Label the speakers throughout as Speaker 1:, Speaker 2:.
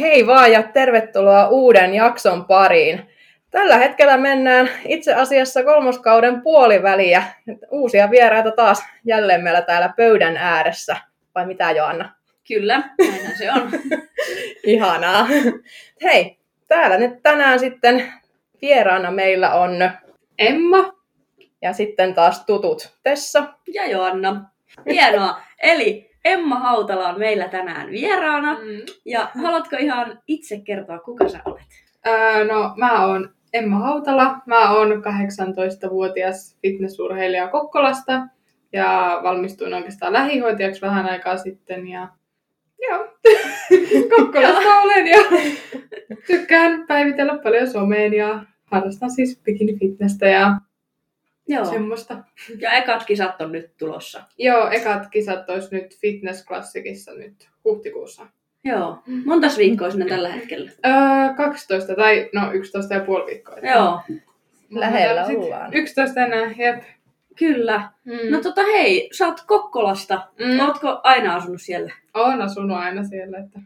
Speaker 1: Hei vaan ja tervetuloa uuden jakson pariin. Tällä hetkellä mennään itse asiassa kolmoskauden puoliväliä. Uusia vieraita taas jälleen meillä täällä pöydän ääressä. Vai mitä Joanna?
Speaker 2: Kyllä, näinhän se on.
Speaker 1: Ihanaa. Hei, täällä nyt tänään sitten vieraana meillä on
Speaker 3: Emma.
Speaker 1: ja sitten taas tutut Tessa.
Speaker 2: Ja Joanna. Hienoa. Eli Emma Hautala on meillä tänään vieraana.
Speaker 3: Mm.
Speaker 2: Ja haluatko ihan itse kertoa, kuka sä olet?
Speaker 3: Öö, no, mä oon Emma Hautala. Mä oon 18-vuotias fitnessurheilija Kokkolasta. Ja valmistuin oikeastaan lähihoitajaksi vähän aikaa sitten. Ja joo, Kokkolasta olen ja tykkään päivitellä paljon someen ja harrastan siis bikini-fitnessä ja
Speaker 2: Joo.
Speaker 3: semmoista.
Speaker 2: Ja ekat kisat on nyt tulossa.
Speaker 3: Joo, ekat kisat olisi nyt Fitness Classicissa nyt huhtikuussa.
Speaker 2: Joo. Montas viikkoa sinne tällä hetkellä?
Speaker 3: Öö, 12 tai no 11 ja puoli viikkoa.
Speaker 2: Joo.
Speaker 1: Lähellä ollaan.
Speaker 3: 11 enää, jep.
Speaker 2: Kyllä.
Speaker 3: Mm.
Speaker 2: No tota hei, sä oot Kokkolasta.
Speaker 3: mm.
Speaker 2: Ootko aina asunut siellä?
Speaker 3: Oon asunut aina siellä, että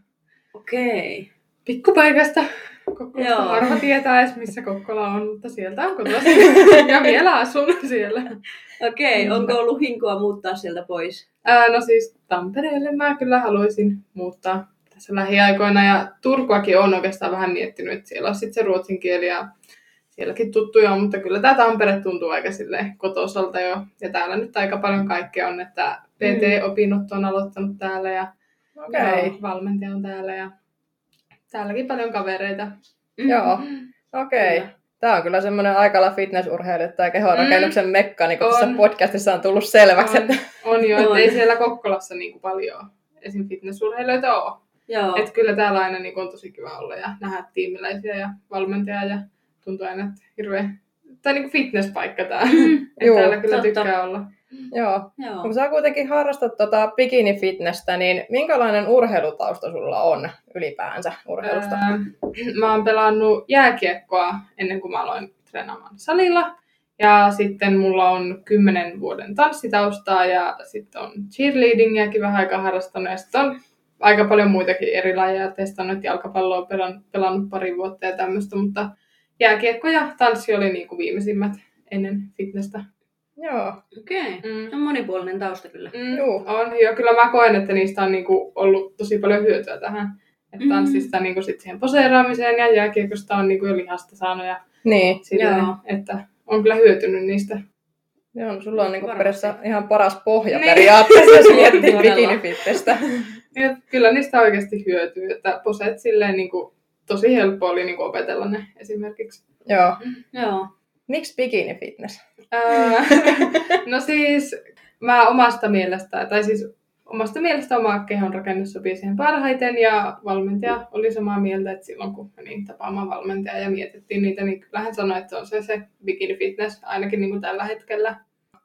Speaker 2: Okei.
Speaker 3: pikkupaikasta. Kokkolasta
Speaker 2: Joo.
Speaker 3: harva tietää edes, missä Kokkola on, mutta sieltä on kotoisin. ja vielä asun siellä.
Speaker 2: Okei,
Speaker 3: Mm.
Speaker 2: onko ollut hinkua muuttaa sieltä pois?
Speaker 3: Ää, no siis Tampereelle mä kyllä haluaisin muuttaa tässä lähiaikoina. Ja Turkuakin on oikeastaan vähän miettinyt, että siellä on sitten se ruotsin kieli ja sielläkin tuttuja on, mutta kyllä tämä Tampere tuntuu aika sille kotosalta jo. Ja täällä nyt aika paljon kaikkea on, että PT-opinnot on aloittanut täällä ja. Joo, valmentaja on täällä ja täälläkin paljon kavereita.
Speaker 1: Joo. Okei.
Speaker 3: Kyllä.
Speaker 1: Tämä on kyllä semmoinen aikala fitnessurheilijoita tai kehonrakennuksen mm. mekka, niin kuin tässä podcastissa on tullut selväksi.
Speaker 3: On,
Speaker 1: Että...
Speaker 3: on jo, että ei siellä Kokkolassa niin kuin paljon esim. fitnessurheilijoita ole.
Speaker 2: Joo.
Speaker 3: Et kyllä täällä aina niin kuin on tosi kiva olla ja nähdä tiimiläisiä ja valmentajaa ja tuntuu aina, että hirveä tai niin kuin fitnesspaikka tää.
Speaker 2: Mm,
Speaker 3: Et
Speaker 1: Juu,
Speaker 3: täällä kyllä
Speaker 2: totta.
Speaker 3: tykkää olla.
Speaker 1: Joo.
Speaker 2: Joo.
Speaker 1: Kun sä kuitenkin harrastat tota bikini-fitnessä, niin minkälainen urheilutausta sulla on ylipäänsä urheilusta?
Speaker 3: Ää, mä oon pelannut jääkiekkoa ennen kuin mä aloin treenaamaan salilla. Ja sitten mulla on 10 vuoden tanssitaustaa ja sitten on cheerleadingiäkin vähän aikaa harrastanut. Ja sitten on aika paljon muitakin eri lajeja testannut. Jalkapalloa on pelannut, pelannut pari vuotta ja tämmöistä, mutta jääkiekko ja tanssi oli niinku viimeisimmät ennen fitnessä.
Speaker 1: Joo.
Speaker 2: Okei.
Speaker 3: Mm.
Speaker 2: On monipuolinen tausta kyllä.
Speaker 3: Mm,
Speaker 1: Juu.
Speaker 3: on. Ja kyllä mä koen, että niistä on niinku ollut tosi paljon hyötyä tähän. Että
Speaker 2: Mm.
Speaker 3: tanssista niinku sit siihen poseeraamiseen ja jääkiekosta on niinku jo lihasta saanut ja
Speaker 1: Niin.
Speaker 3: silleen,
Speaker 2: Joo.
Speaker 3: että on kyllä hyötynyt niistä.
Speaker 1: Joo, sulla on niinku periaatteessa ihan paras pohja
Speaker 3: Niin.
Speaker 1: periaatteessa, jos miettii.
Speaker 3: Ja kyllä niistä oikeasti hyötyy, että poseet silleen niinku, tosi helppo oli niinku opetella ne esimerkiksi.
Speaker 1: Joo.
Speaker 2: Joo.
Speaker 1: Miksi bikini-fitness?
Speaker 3: Ää, no siis mä omasta mielestä, tai siis omasta mielestä oma kehon rakennus sopii siihen parhaiten ja valmentaja oli samaa mieltä, että silloin kun menin tapaamaan valmentajaa ja mietittiin niitä, niin kyllähän sanoi, että se on se, se bikini fitness ainakin niin kuin tällä hetkellä.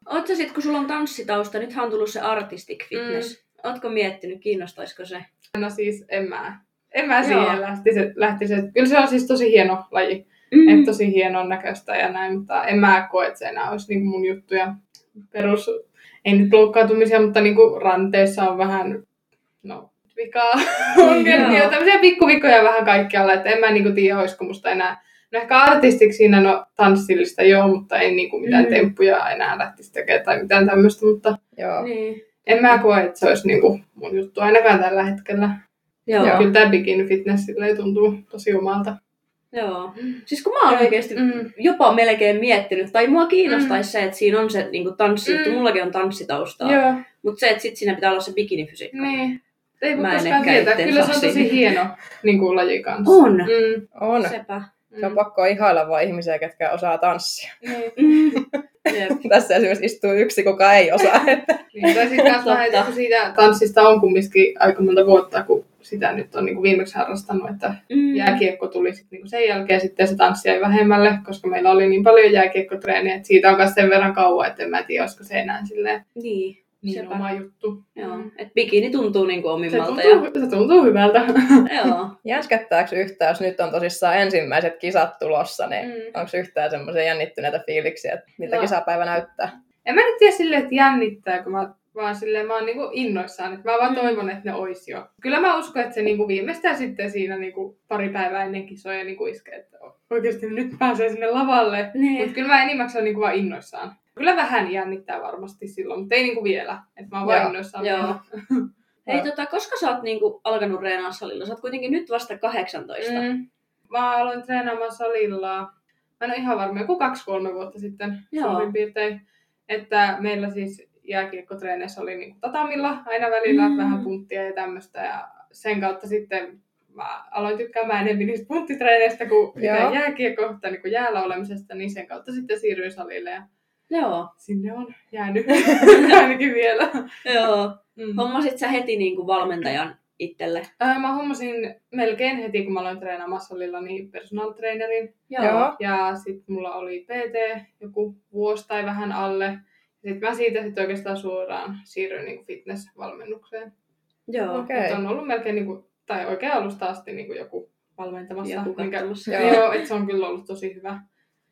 Speaker 2: Oot sä sit, kun sulla on tanssitausta, nythän on tullut se artistic fitness. Mm. Ootko miettinyt, kiinnostaisiko se?
Speaker 3: No siis en mä, en mä siihen lähti se, lähti se. Kyllä se on siis tosi hieno laji,
Speaker 2: Mm.
Speaker 3: että tosi hienon näköistä ja näin, mutta en mä koe, että se enää olisi niin mun juttu. Ja perus, ei nyt loukkaantumisia, mutta niin kuin ranteissa on vähän, no, vikaa, ongelmia,
Speaker 2: Joo.
Speaker 3: tämmöisiä pikkuvikoja vähän kaikkialla, että en mä niin kuin tiedä, olisiko musta enää, no ehkä artistiksi siinä no tanssillista joo, mutta en niin kuin mitään
Speaker 2: Mm.
Speaker 3: temppuja enää lähtisi tekemään tai mitään tämmöistä, mutta
Speaker 1: Joo.
Speaker 2: Niin.
Speaker 3: en mä koe, että se olisi niin kuin mun juttu ainakaan tällä hetkellä.
Speaker 2: Joo.
Speaker 3: Ja kyllä tämä bikini fitness silleen tuntuu tosi omalta.
Speaker 2: Joo. Siis kun mä oon oikeesti
Speaker 3: Mm.
Speaker 2: jopa melkein miettinyt, tai mua kiinnostaisi se, että siinä on se niin tanssi,
Speaker 3: Mm.
Speaker 2: mm. mullakin on tanssitaustaa.
Speaker 3: Joo,
Speaker 2: Mutta se, että sit siinä pitää olla se bikinifysiikka.
Speaker 3: niin. Ei
Speaker 2: Mä en
Speaker 3: koskaan
Speaker 2: ehkä
Speaker 3: tietää.
Speaker 2: itse
Speaker 3: Kyllä se on tosi hieno niin kuin laji kanssa.
Speaker 2: On.
Speaker 3: Mm.
Speaker 1: On.
Speaker 2: Sepä.
Speaker 1: Se on pakko ihailla vaan ihmisiä, ketkä osaa tanssia.
Speaker 3: Niin.
Speaker 2: Mm.
Speaker 1: Tässä esimerkiksi istuu yksi, kuka ei osaa.
Speaker 3: Niin, tai sitten siitä tanssista on kumminkin aika monta vuotta, kun sitä nyt on niin kuin viimeksi harrastanut, että
Speaker 2: Mm.
Speaker 3: jääkiekko tuli sit niin kuin sen jälkeen sitten se tanssi jäi vähemmälle, koska meillä oli niin paljon jääkiekkotreeniä, että siitä on myös sen verran kauan, että en mä tiedä, olisiko se enää silleen
Speaker 2: Niin.
Speaker 3: niin
Speaker 2: Sepä.
Speaker 3: oma juttu.
Speaker 2: Joo. Et bikini tuntuu niinku
Speaker 3: Se
Speaker 2: omimmalta.
Speaker 3: tuntuu, se tuntuu hyvältä.
Speaker 2: Ja... Joo.
Speaker 1: Jänskättääkö yhtään, jos nyt on tosissaan ensimmäiset kisat tulossa, niin
Speaker 3: Mm.
Speaker 1: onko yhtään semmoisia jännittyneitä fiiliksiä, että miltä
Speaker 3: No.
Speaker 1: kisapäivä näyttää?
Speaker 3: En mä nyt tiedä silleen, että jännittääkö. Mä vaan silleen mä oon niinku innoissaan, että mä vaan
Speaker 2: Mm.
Speaker 3: toivon, että ne ois jo. Kyllä mä uskon, että se niinku viimeistään sitten siinä niinku pari päivää ennen kisoja niinku iskee, että oikeasti nyt pääsee sinne lavalle. Mutta
Speaker 2: Niin.
Speaker 3: kyllä mä enimmäkseen niinku vaan innoissaan. Kyllä vähän jännittää varmasti silloin, mutta ei niinku vielä. Että mä oon vaan innoissaan.
Speaker 2: Joo. Hei, tota, koska sä oot niinku alkanut reenaa salilla? Sä oot kuitenkin nyt vasta 18. Mm.
Speaker 3: Mm. Mä aloin treenaamaan salilla, mä en ole ihan varma, joku kaksi-kolme vuotta sitten
Speaker 2: Joo.
Speaker 3: suurin piirtein. Että meillä siis jääkiekkotreeneissä oli niinku tatamilla aina välillä
Speaker 2: Mm.
Speaker 3: vähän punttia ja tämmöistä. Ja sen kautta sitten mä aloin tykkäämään enemmän niistä punttitreeneistä kuin jääkiekko tai niinku jäällä olemisesta, niin sen kautta sitten siirryin salille ja
Speaker 2: Joo.
Speaker 3: sinne on jäänyt ainakin vielä.
Speaker 2: Joo.
Speaker 3: Mm.
Speaker 2: Hommasit sä heti niinku valmentajan itselle?
Speaker 3: Ää, Mä hommasin melkein heti, kun mä aloin treenaamaan salilla, niin personal trainerin.
Speaker 1: Joo.
Speaker 3: Ja sitten mulla oli PT joku vuosi tai vähän alle. Sitten mä siitä sitten oikeastaan suoraan siirryin niin fitness-valmennukseen.
Speaker 2: Joo.
Speaker 1: Okei.
Speaker 3: Okay. on ollut melkein, niin kuin, tai oikein alusta asti niin kuin joku valmentamassa.
Speaker 2: Joku
Speaker 3: minkä, joo,
Speaker 1: Joo.
Speaker 3: että se on kyllä ollut tosi hyvä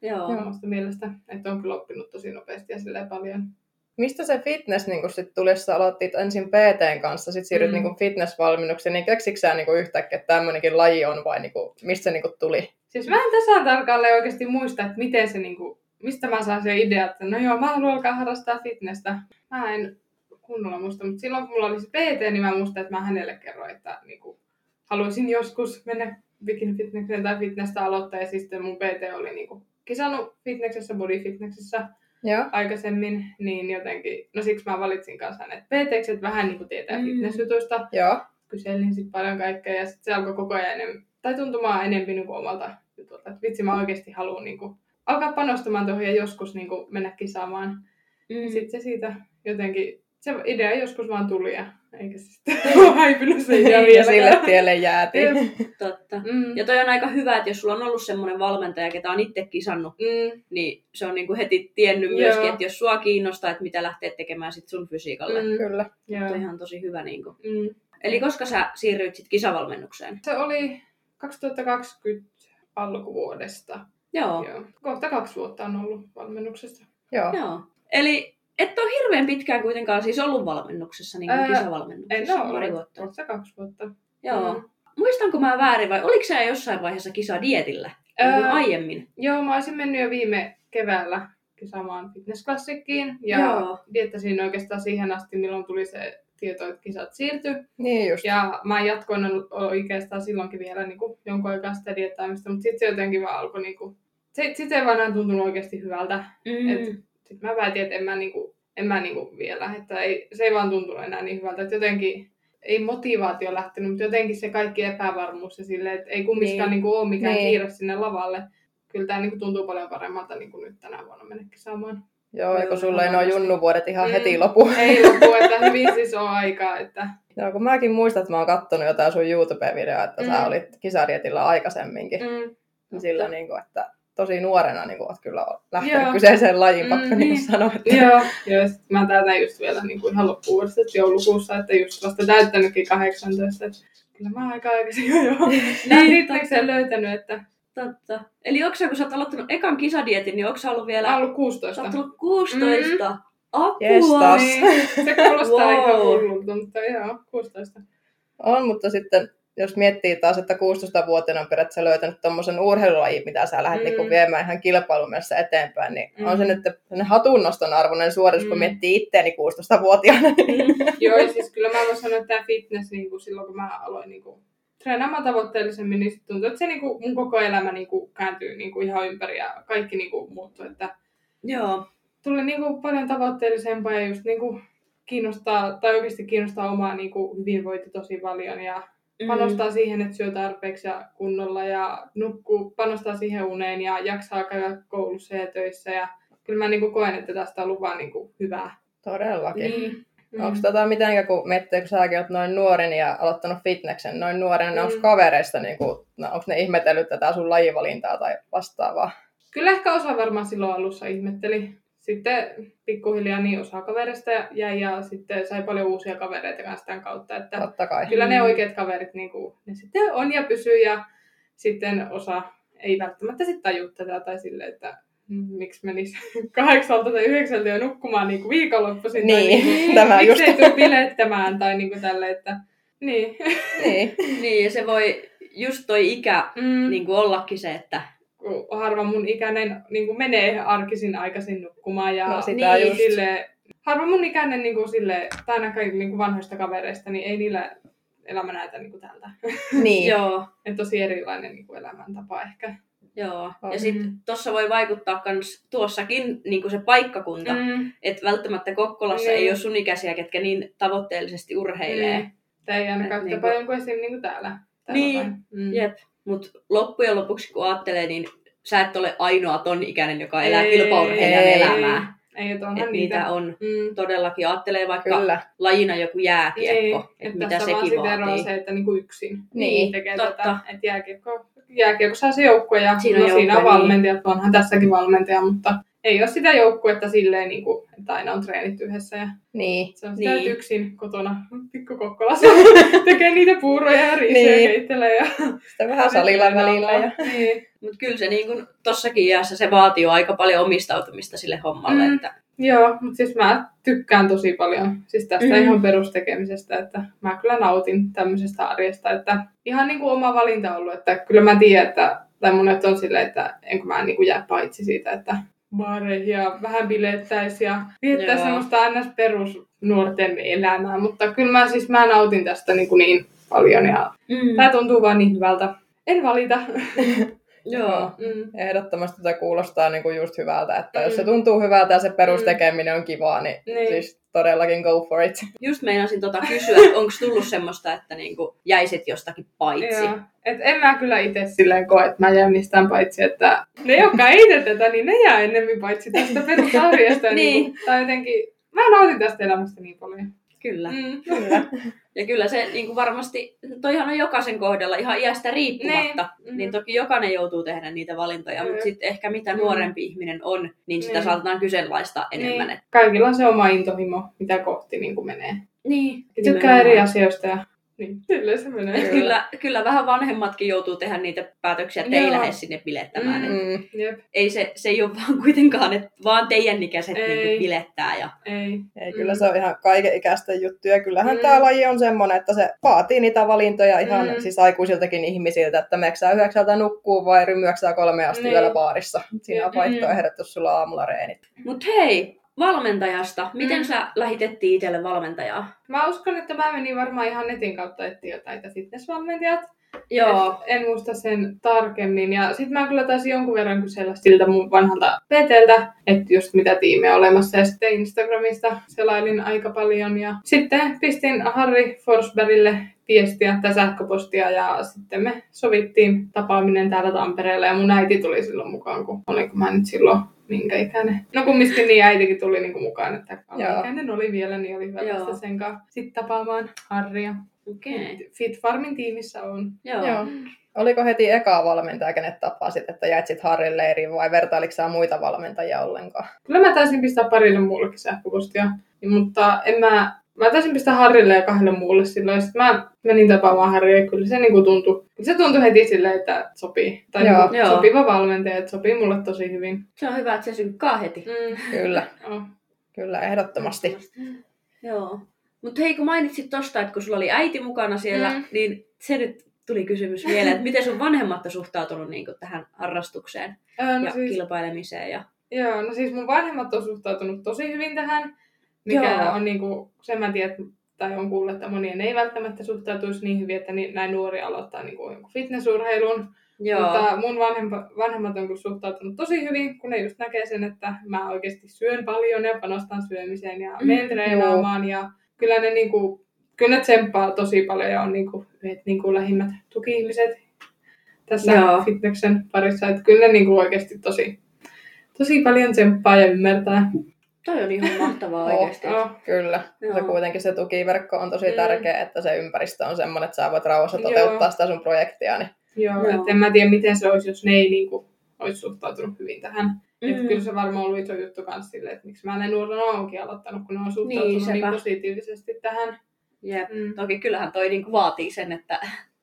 Speaker 2: Joo.
Speaker 3: omasta mielestä. Että on kyllä oppinut tosi nopeasti ja silleen paljon.
Speaker 1: Mistä se fitness niin sit tuli, jos sä aloitit ensin PTn kanssa, sitten siirryt
Speaker 3: Mm.
Speaker 1: niin fitness-valmennukseen, niin keksikö sä niin yhtäkkiä, että tämmöinenkin laji on vai niin kuin, mistä se niin tuli?
Speaker 3: Siis mä en tasan tarkalleen oikeasti muista, että miten se niinku, mistä mä saan se idea, että no joo, mä haluan alkaa harrastaa fitnessä. Mä en kunnolla muista, mutta silloin kun mulla oli se PT, niin mä muistan, että mä hänelle kerroin, että niinku, haluaisin joskus mennä bikini fitnesseen tai fitnessä aloittaa. Ja sitten mun PT oli niinku, kisannut fitnessessä, body fitnessessä
Speaker 1: Joo.
Speaker 3: aikaisemmin, niin jotenkin, no siksi mä valitsin kanssa hänet PT, että vähän niinku tietää
Speaker 2: Mm.
Speaker 3: fitnessjutuista
Speaker 1: Joo.
Speaker 3: kyselin sit paljon kaikkea ja sitten se alkoi koko ajan enemmän, tai tuntumaan enemmän niin omalta jutulta. Että vitsi, mä oikeasti haluan niin kuin, alkaa panostamaan tuohon ja joskus niin kuin, mennä kisaamaan.
Speaker 2: Mm.
Speaker 3: Sitten se siitä jotenkin, se idea joskus vaan tuli ja eikä se sitten ole häipynyt se idea
Speaker 1: ja sille
Speaker 3: vieläkään.
Speaker 1: tielle jäätiin.
Speaker 2: Totta.
Speaker 3: Mm.
Speaker 2: Ja toi on aika hyvä, että jos sulla on ollut semmoinen valmentaja, ketä on itse kisannut,
Speaker 3: Mm.
Speaker 2: niin se on niinku heti tiennyt myöskin,
Speaker 3: Joo.
Speaker 2: että jos sua kiinnostaa, että mitä lähtee tekemään sit sun fysiikalle. Mm.
Speaker 1: Kyllä.
Speaker 3: Joo.
Speaker 2: Se on ihan tosi hyvä. Niinku.
Speaker 3: Mm.
Speaker 2: Eli koska sä siirryit sit kisavalmennukseen?
Speaker 3: Se oli 2020 alkuvuodesta.
Speaker 2: Joo.
Speaker 3: Joo. Kohta kaksi vuotta on ollut valmennuksessa.
Speaker 1: Joo.
Speaker 2: Joo. Eli et ole hirveän pitkään kuitenkaan siis ollut valmennuksessa, niin kuin
Speaker 3: Ää,
Speaker 2: kisavalmennuksessa.
Speaker 3: En ole
Speaker 2: pari
Speaker 3: ollut.
Speaker 2: vuotta.
Speaker 3: Kohta kaksi vuotta.
Speaker 2: Joo.
Speaker 3: Mm.
Speaker 2: Muistanko mä väärin vai oliko sä jossain vaiheessa kisadietillä? Niin kuin
Speaker 3: Ää,
Speaker 2: aiemmin.
Speaker 3: Joo, mä olisin mennyt jo viime keväällä kisaamaan fitnessklassikkiin ja
Speaker 2: Joo.
Speaker 3: diettasin oikeastaan siihen asti, milloin tuli se tieto, että kisat siirtyi.
Speaker 1: Niin just.
Speaker 3: Ja mä jatkoin oikeastaan silloinkin vielä niin kuin, jonkun aikaa sitä diettaamista, mutta sitten se jotenkin vaan alkoi, niin kuin, se, sit se ei vaan tuntunut oikeasti hyvältä.
Speaker 2: Mm.
Speaker 3: Et Sitten mä päätin, että en mä, niin kuin, en mä niin kuin vielä, että ei, se ei vaan tuntunut enää niin hyvältä, että jotenkin ei motivaatio lähtenyt, mutta jotenkin se kaikki epävarmuus ja silleen, että ei kumminkaan
Speaker 1: Niin.
Speaker 3: niin. niin ole mikään
Speaker 1: Niin.
Speaker 3: niin. kiire sinne lavalle. Kyllä tämä niin tuntuu paljon paremmalta niin kuin nyt tänä vuonna mennä kisaamaan.
Speaker 1: Joo, ja
Speaker 2: Joo,
Speaker 1: kun sulla ei
Speaker 2: varmasti.
Speaker 1: junnuvuodet ihan
Speaker 3: Mm.
Speaker 1: heti lopu.
Speaker 3: Ei lopu, että hyvin siis on aikaa. Että...
Speaker 1: Joo, kun mäkin muistan, että mä oon kattonut jotain sun YouTube-videoa, että mm. sä olit kisadietillä aikaisemminkin.
Speaker 3: Mm.
Speaker 1: Mm. Sillä niin kuin, että tosi nuorena niin kuin, oot kyllä lähtenyt
Speaker 3: Joo.
Speaker 1: kyseiseen lajiin,
Speaker 3: Mm,
Speaker 1: niin
Speaker 3: niin.
Speaker 1: sanoa. Että...
Speaker 3: Joo, joo sit mä täytän just vielä niin kuin ihan loppuvuodesta, että joulukuussa, että just vasta täyttänytkin 18. Että kyllä mä aika aikaisin jo jo näin fitneksen löytänyt, että
Speaker 2: Totta. Eli onko sä, kun sä oot aloittanut ekan kisadietin, niin onko sä ollut vielä...
Speaker 3: mä ollut
Speaker 2: Sä
Speaker 3: 16.
Speaker 2: oot ollut 16. Apua!
Speaker 1: Jestas.
Speaker 3: Niin, se kuulostaa
Speaker 2: Wow.
Speaker 3: ihan hullulta, mutta joo, 16.
Speaker 1: On, mutta sitten jos miettii taas, että 16-vuotiaana on periaatteessa löytänyt tuommoisen urheilulajin, mitä sä lähdet
Speaker 3: Mm.
Speaker 1: mm. niin viemään ihan kilpailumessa eteenpäin, niin
Speaker 3: Mm.
Speaker 1: on se nyt hatunnoston arvoinen suoritus, mm. kun miettii itteeni 16-vuotiaana.
Speaker 2: Mm.
Speaker 3: Joo, ja siis kyllä mä voin sanoa, että tämä fitness niin kuin silloin, kun mä aloin niin kuin, treenaamaan tavoitteellisemmin, niin tuntuu, että se niin kuin, mun koko elämä niin kuin, kääntyy niin kuin, ihan ympäri ja kaikki niin kuin, muuttuu. Että
Speaker 2: Joo.
Speaker 3: tuli niin kuin, paljon tavoitteellisempaa ja just niin kuin, kiinnostaa, tai oikeasti kiinnostaa omaa niin kuin, hyvinvointi tosi paljon ja
Speaker 2: Mm.
Speaker 3: panostaa siihen, että syö tarpeeksi ja kunnolla ja nukkuu, panostaa siihen uneen ja jaksaa käydä koulussa ja töissä. Ja kyllä mä niin kuin, koen, että tästä on ollut vaan niin hyvää.
Speaker 1: Todellakin.
Speaker 3: Niin.
Speaker 1: Mm. Onko tota mitenkään, kun miettii, kun säkin olet noin nuorin ja aloittanut fitneksen noin nuorena, niin
Speaker 3: Mm.
Speaker 1: onko kavereista, niin kuin, no, onko ne ihmetellyt tätä sun lajivalintaa tai vastaavaa?
Speaker 3: Kyllä ehkä osa varmaan silloin alussa ihmetteli. Sitten pikkuhiljaa niin osa kavereista jäi ja sitten sai paljon uusia kavereita kanssa tämän kautta. Että
Speaker 1: Totta kai.
Speaker 3: kyllä ne
Speaker 2: Mm.
Speaker 3: oikeat kaverit niin kuin, ne sitten on ja pysyy ja sitten osa ei välttämättä sitten tajua tätä tai silleen, että miksi menis kahdeksalta tai yhdeksältä jo nukkumaan niin kuin viikonloppuisin.
Speaker 1: Niin,
Speaker 3: tai niin
Speaker 1: tämä
Speaker 3: miksi
Speaker 1: just.
Speaker 3: ei tule bilettämään tai niin kuin tälle, että niin.
Speaker 1: Niin.
Speaker 2: Niin, se voi just toi ikä
Speaker 3: Mm,
Speaker 2: niin kuin ollakin se, että
Speaker 3: harva mun ikäinen niin kuin menee arkisin aikaisin nukkumaan ja
Speaker 1: No sitä
Speaker 3: niin,
Speaker 1: just.
Speaker 3: sille, harva mun ikäinen niin kuin sille, tai ainakaan niin kuin vanhoista kavereista, niin ei niillä elämä näytä niin kuin tältä.
Speaker 1: niin.
Speaker 2: joo,
Speaker 3: Et tosi erilainen niin kuin elämäntapa ehkä.
Speaker 2: joo.
Speaker 1: On.
Speaker 2: Ja sitten tuossa voi vaikuttaa kans tuossakin niin kuin se paikkakunta.
Speaker 3: Mm.
Speaker 2: Että välttämättä Kokkolassa
Speaker 3: Niin.
Speaker 2: ei ole sun ikäisiä, ketkä niin tavoitteellisesti urheilee.
Speaker 3: Mm. Tämä ei ainakaan paljon kuin esim. Niin kuin täällä. täällä
Speaker 2: Niin.
Speaker 3: päin. Mm.
Speaker 2: Jep. Mutta loppujen lopuksi kun ajattelee, niin sä et ole ainoa ton ikäinen, joka elää
Speaker 3: Ei,
Speaker 2: kilpaurheilijan
Speaker 1: ei.
Speaker 2: elämää.
Speaker 3: Ei, että
Speaker 2: Et
Speaker 3: onhan
Speaker 2: niitä
Speaker 3: niitä.
Speaker 2: on
Speaker 3: Mm.
Speaker 2: todellakin. Ajattelee vaikka
Speaker 1: Kyllä.
Speaker 2: lajina joku jääkiekko,
Speaker 3: Niin,
Speaker 2: että
Speaker 3: että
Speaker 2: mitä
Speaker 3: tässä vaan
Speaker 2: sekin
Speaker 3: sit eroa
Speaker 2: vaatii.
Speaker 3: se, että niinku yksin
Speaker 1: Niin,
Speaker 3: tekee
Speaker 2: totta.
Speaker 3: tätä. Että jääkiekko, jääkiekko saa se joukkue ja
Speaker 2: Siinä
Speaker 3: no, siinä on
Speaker 2: niin.
Speaker 3: valmentajat, onhan tässäkin valmentaja, mutta ei ole sitä joukkuetta silleen, niin kuin, että aina on treenit yhdessä. Ja
Speaker 1: Niin.
Speaker 3: se on sitä,
Speaker 2: Niin.
Speaker 3: yksin kotona pikkukokkolassa tekee niitä puuroja ja riisiä
Speaker 1: Niin.
Speaker 3: keittelee. Ja...
Speaker 1: Sitten vähän salilla välillä. Ja...
Speaker 3: Niin.
Speaker 2: Mutta kyllä se niin kun, tossakin iässä se vaatii aika paljon omistautumista sille hommalle.
Speaker 3: Mm.
Speaker 2: Että,
Speaker 3: Joo, mutta siis mä tykkään tosi paljon siis tästä
Speaker 2: Mm.
Speaker 3: mm. ihan perustekemisestä, että mä kyllä nautin tämmöisestä arjesta, että ihan niin kuin oma valinta ollut, että kyllä mä tiedän, että, tai monet on silleen, että enkö mä niin kuin jää paitsi siitä, että baareihin ja vähän bilettäisi ja viettää
Speaker 2: Joo.
Speaker 3: semmoista ns. perus nuorten elämää, mutta kyllä mä siis mä nautin tästä niin, kuin niin paljon ja
Speaker 2: mm.
Speaker 3: tää tuntuu vaan niin hyvältä. En valita.
Speaker 2: Joo.
Speaker 3: Mm.
Speaker 1: Ehdottomasti tätä kuulostaa niinku just hyvältä, että jos se
Speaker 3: Mm.
Speaker 1: tuntuu hyvältä ja se perustekeminen on kivaa, niin,
Speaker 3: Niin.
Speaker 1: siis todellakin go for it.
Speaker 2: Just meinasin tota kysyä, että onko tullut semmoista, että niinku jäisit jostakin paitsi.
Speaker 3: Joo. Et en mä kyllä itse silleen koe, että mä jään mistään paitsi, että ne, jotka ei tee tätä, niin ne jää ennemmin paitsi tästä perusarjesta.
Speaker 2: Niin.
Speaker 3: niin. kuin, tai jotenkin, mä nautin tästä elämästä niin paljon.
Speaker 2: Kyllä.
Speaker 3: Mm.
Speaker 1: Kyllä.
Speaker 2: Ja kyllä se niin kuin varmasti, toihan on jokaisen kohdalla ihan iästä riippumatta,
Speaker 3: Niin.
Speaker 2: niin toki jokainen joutuu tehdä niitä valintoja,
Speaker 3: Kyllä.
Speaker 2: mutta sitten ehkä mitä
Speaker 3: Mm.
Speaker 2: nuorempi ihminen on, niin sitä
Speaker 3: Niin.
Speaker 2: saatetaan kyseenalaistaa enemmän.
Speaker 3: Niin. Kaikilla on se oma intohimo, mitä kohti niin kuin menee.
Speaker 2: niin,
Speaker 3: Tykkää eri asioista ja niin, silleen se menee.
Speaker 2: Kyllä, kyllä vähän vanhemmatkin joutuu tehdä niitä päätöksiä, että ei lähde sinne bilettämään.
Speaker 3: Mm.
Speaker 1: Mm,
Speaker 3: Jep,
Speaker 2: ei se, se ei ole vaan kuitenkaan, että vaan teidän ikäiset
Speaker 3: Ei.
Speaker 2: niin bilettää. Ja,
Speaker 3: ei.
Speaker 1: ei, kyllä
Speaker 3: Mm.
Speaker 1: se on ihan kaiken ikäisten juttu. Ja kyllähän
Speaker 3: Mm.
Speaker 1: tämä laji on semmoinen, että se vaatii niitä valintoja ihan
Speaker 3: Mm.
Speaker 1: siis aikuisiltakin ihmisiltä, että meksää yhdeksältä nukkuu vai rymyäksää kolme asti
Speaker 3: Niin.
Speaker 1: yöllä baarissa. Siinä on
Speaker 3: Mm.
Speaker 1: vaihtoehdot, jos sulla aamulla reenit.
Speaker 2: Mutta hei, valmentajasta. Miten
Speaker 3: Mm.
Speaker 2: sä lähetettiin itselle valmentajaa?
Speaker 3: Mä uskon, että mä menin varmaan ihan netin kautta etsiä jotain että fitnessvalmentajat.
Speaker 2: Joo.
Speaker 3: Et en muista sen tarkemmin. Ja sitten mä kyllä taisin jonkun verran kysellä siltä mun vanhalta PTltä, että just mitä tiimiä on olemassa. Ja sitten Instagramista selailin aika paljon. Ja sitten pistin Harri Forsbergille viestiä tai sähköpostia ja sitten me sovittiin tapaaminen täällä Tampereella ja mun äiti tuli silloin mukaan, kun olinko mä nyt silloin minkä ikäinen. No kumminkin niin äitikin tuli niinku mukaan, että ikäinen oli vielä, niin oli hyvä päästä sen kanssa sitten tapaamaan Harria.
Speaker 2: Okei. Okay.
Speaker 3: Fit Farmin tiimissä on.
Speaker 2: Joo.
Speaker 1: Joo. Oliko heti eka valmentaja, kenet tapasit, että jäit sit Harrin leiriin vai vertailiko muita valmentajia ollenkaan?
Speaker 3: Kyllä mä taisin pistää parille muullekin sähköpostia, mutta en mä, mä taisin pistää Harrille ja kahdelle muulle silloin. Sitten mä menin tapaamaan Harria ja kyllä se niinku tuntui, se tuntui heti silleen, että sopii. Tai
Speaker 1: Joo.
Speaker 3: niinku
Speaker 2: Joo.
Speaker 3: sopiva valmentaja, että sopii mulle tosi hyvin.
Speaker 2: Se on hyvä, että se synkkaa heti.
Speaker 3: Mm.
Speaker 1: Kyllä,
Speaker 3: Oh.
Speaker 1: kyllä, ehdottomasti.
Speaker 2: Joo. Mutta hei, kun mainitsit tosta, että kun sulla oli äiti mukana siellä,
Speaker 3: Mm.
Speaker 2: niin se nyt tuli kysymys mieleen, että miten sun vanhemmat on suhtautunut niin tähän harrastukseen
Speaker 3: Öö, no
Speaker 2: ja
Speaker 3: siis,
Speaker 2: kilpailemiseen. Ja...
Speaker 3: joo, no siis mun vanhemmat on suhtautunut tosi hyvin tähän, mikä
Speaker 2: Joo.
Speaker 3: on niinku, sen mä tiedän, että- tai on kuullut, että monien ei välttämättä suhtautuisi niin hyvin, että ni- näin nuori aloittaa niinku jonkun fitnessurheilun.
Speaker 2: Joo.
Speaker 3: Mutta mun vanhempa, vanhemmat on kyllä suhtautunut tosi hyvin, kun ne just näkee sen, että mä oikeasti syön paljon ja panostan syömiseen ja
Speaker 2: Mm,
Speaker 3: menen treenaamaan. Ja kyllä ne, niinku, kyllä ne tsemppaa tosi paljon ja on niinku, yhdet niinku lähimmät tuki-ihmiset tässä
Speaker 2: Joo.
Speaker 3: fitneksen parissa. Että kyllä ne niinku oikeasti tosi, tosi paljon tsemppaa ja ymmärtää.
Speaker 2: Toi on ihan mahtavaa
Speaker 1: Oh,
Speaker 2: oikeasti.
Speaker 3: Oh,
Speaker 1: Kyllä. Se
Speaker 2: Joo.
Speaker 1: kuitenkin se tukiverkko on tosi
Speaker 3: Mm.
Speaker 1: tärkeä, että se ympäristö on semmoinen, että sä voit rauhassa
Speaker 3: Joo.
Speaker 1: toteuttaa sitä sun projektia. Niin
Speaker 3: joo,
Speaker 2: Joo.
Speaker 3: Et en mä tiedä miten se olisi, jos ne ei niinku, olisi suhtautunut hyvin tähän. Mm. Et
Speaker 2: Mm.
Speaker 3: kyllä se varmaan ollut iso juttu kanssa sille, että miksi mä näin nuorena onkin aloittanut, kun ne on suhtautunut niin,
Speaker 2: sepä.
Speaker 3: niin positiivisesti tähän.
Speaker 2: Jep.
Speaker 3: Mm.
Speaker 2: Toki kyllähän toi niinku vaatii sen, että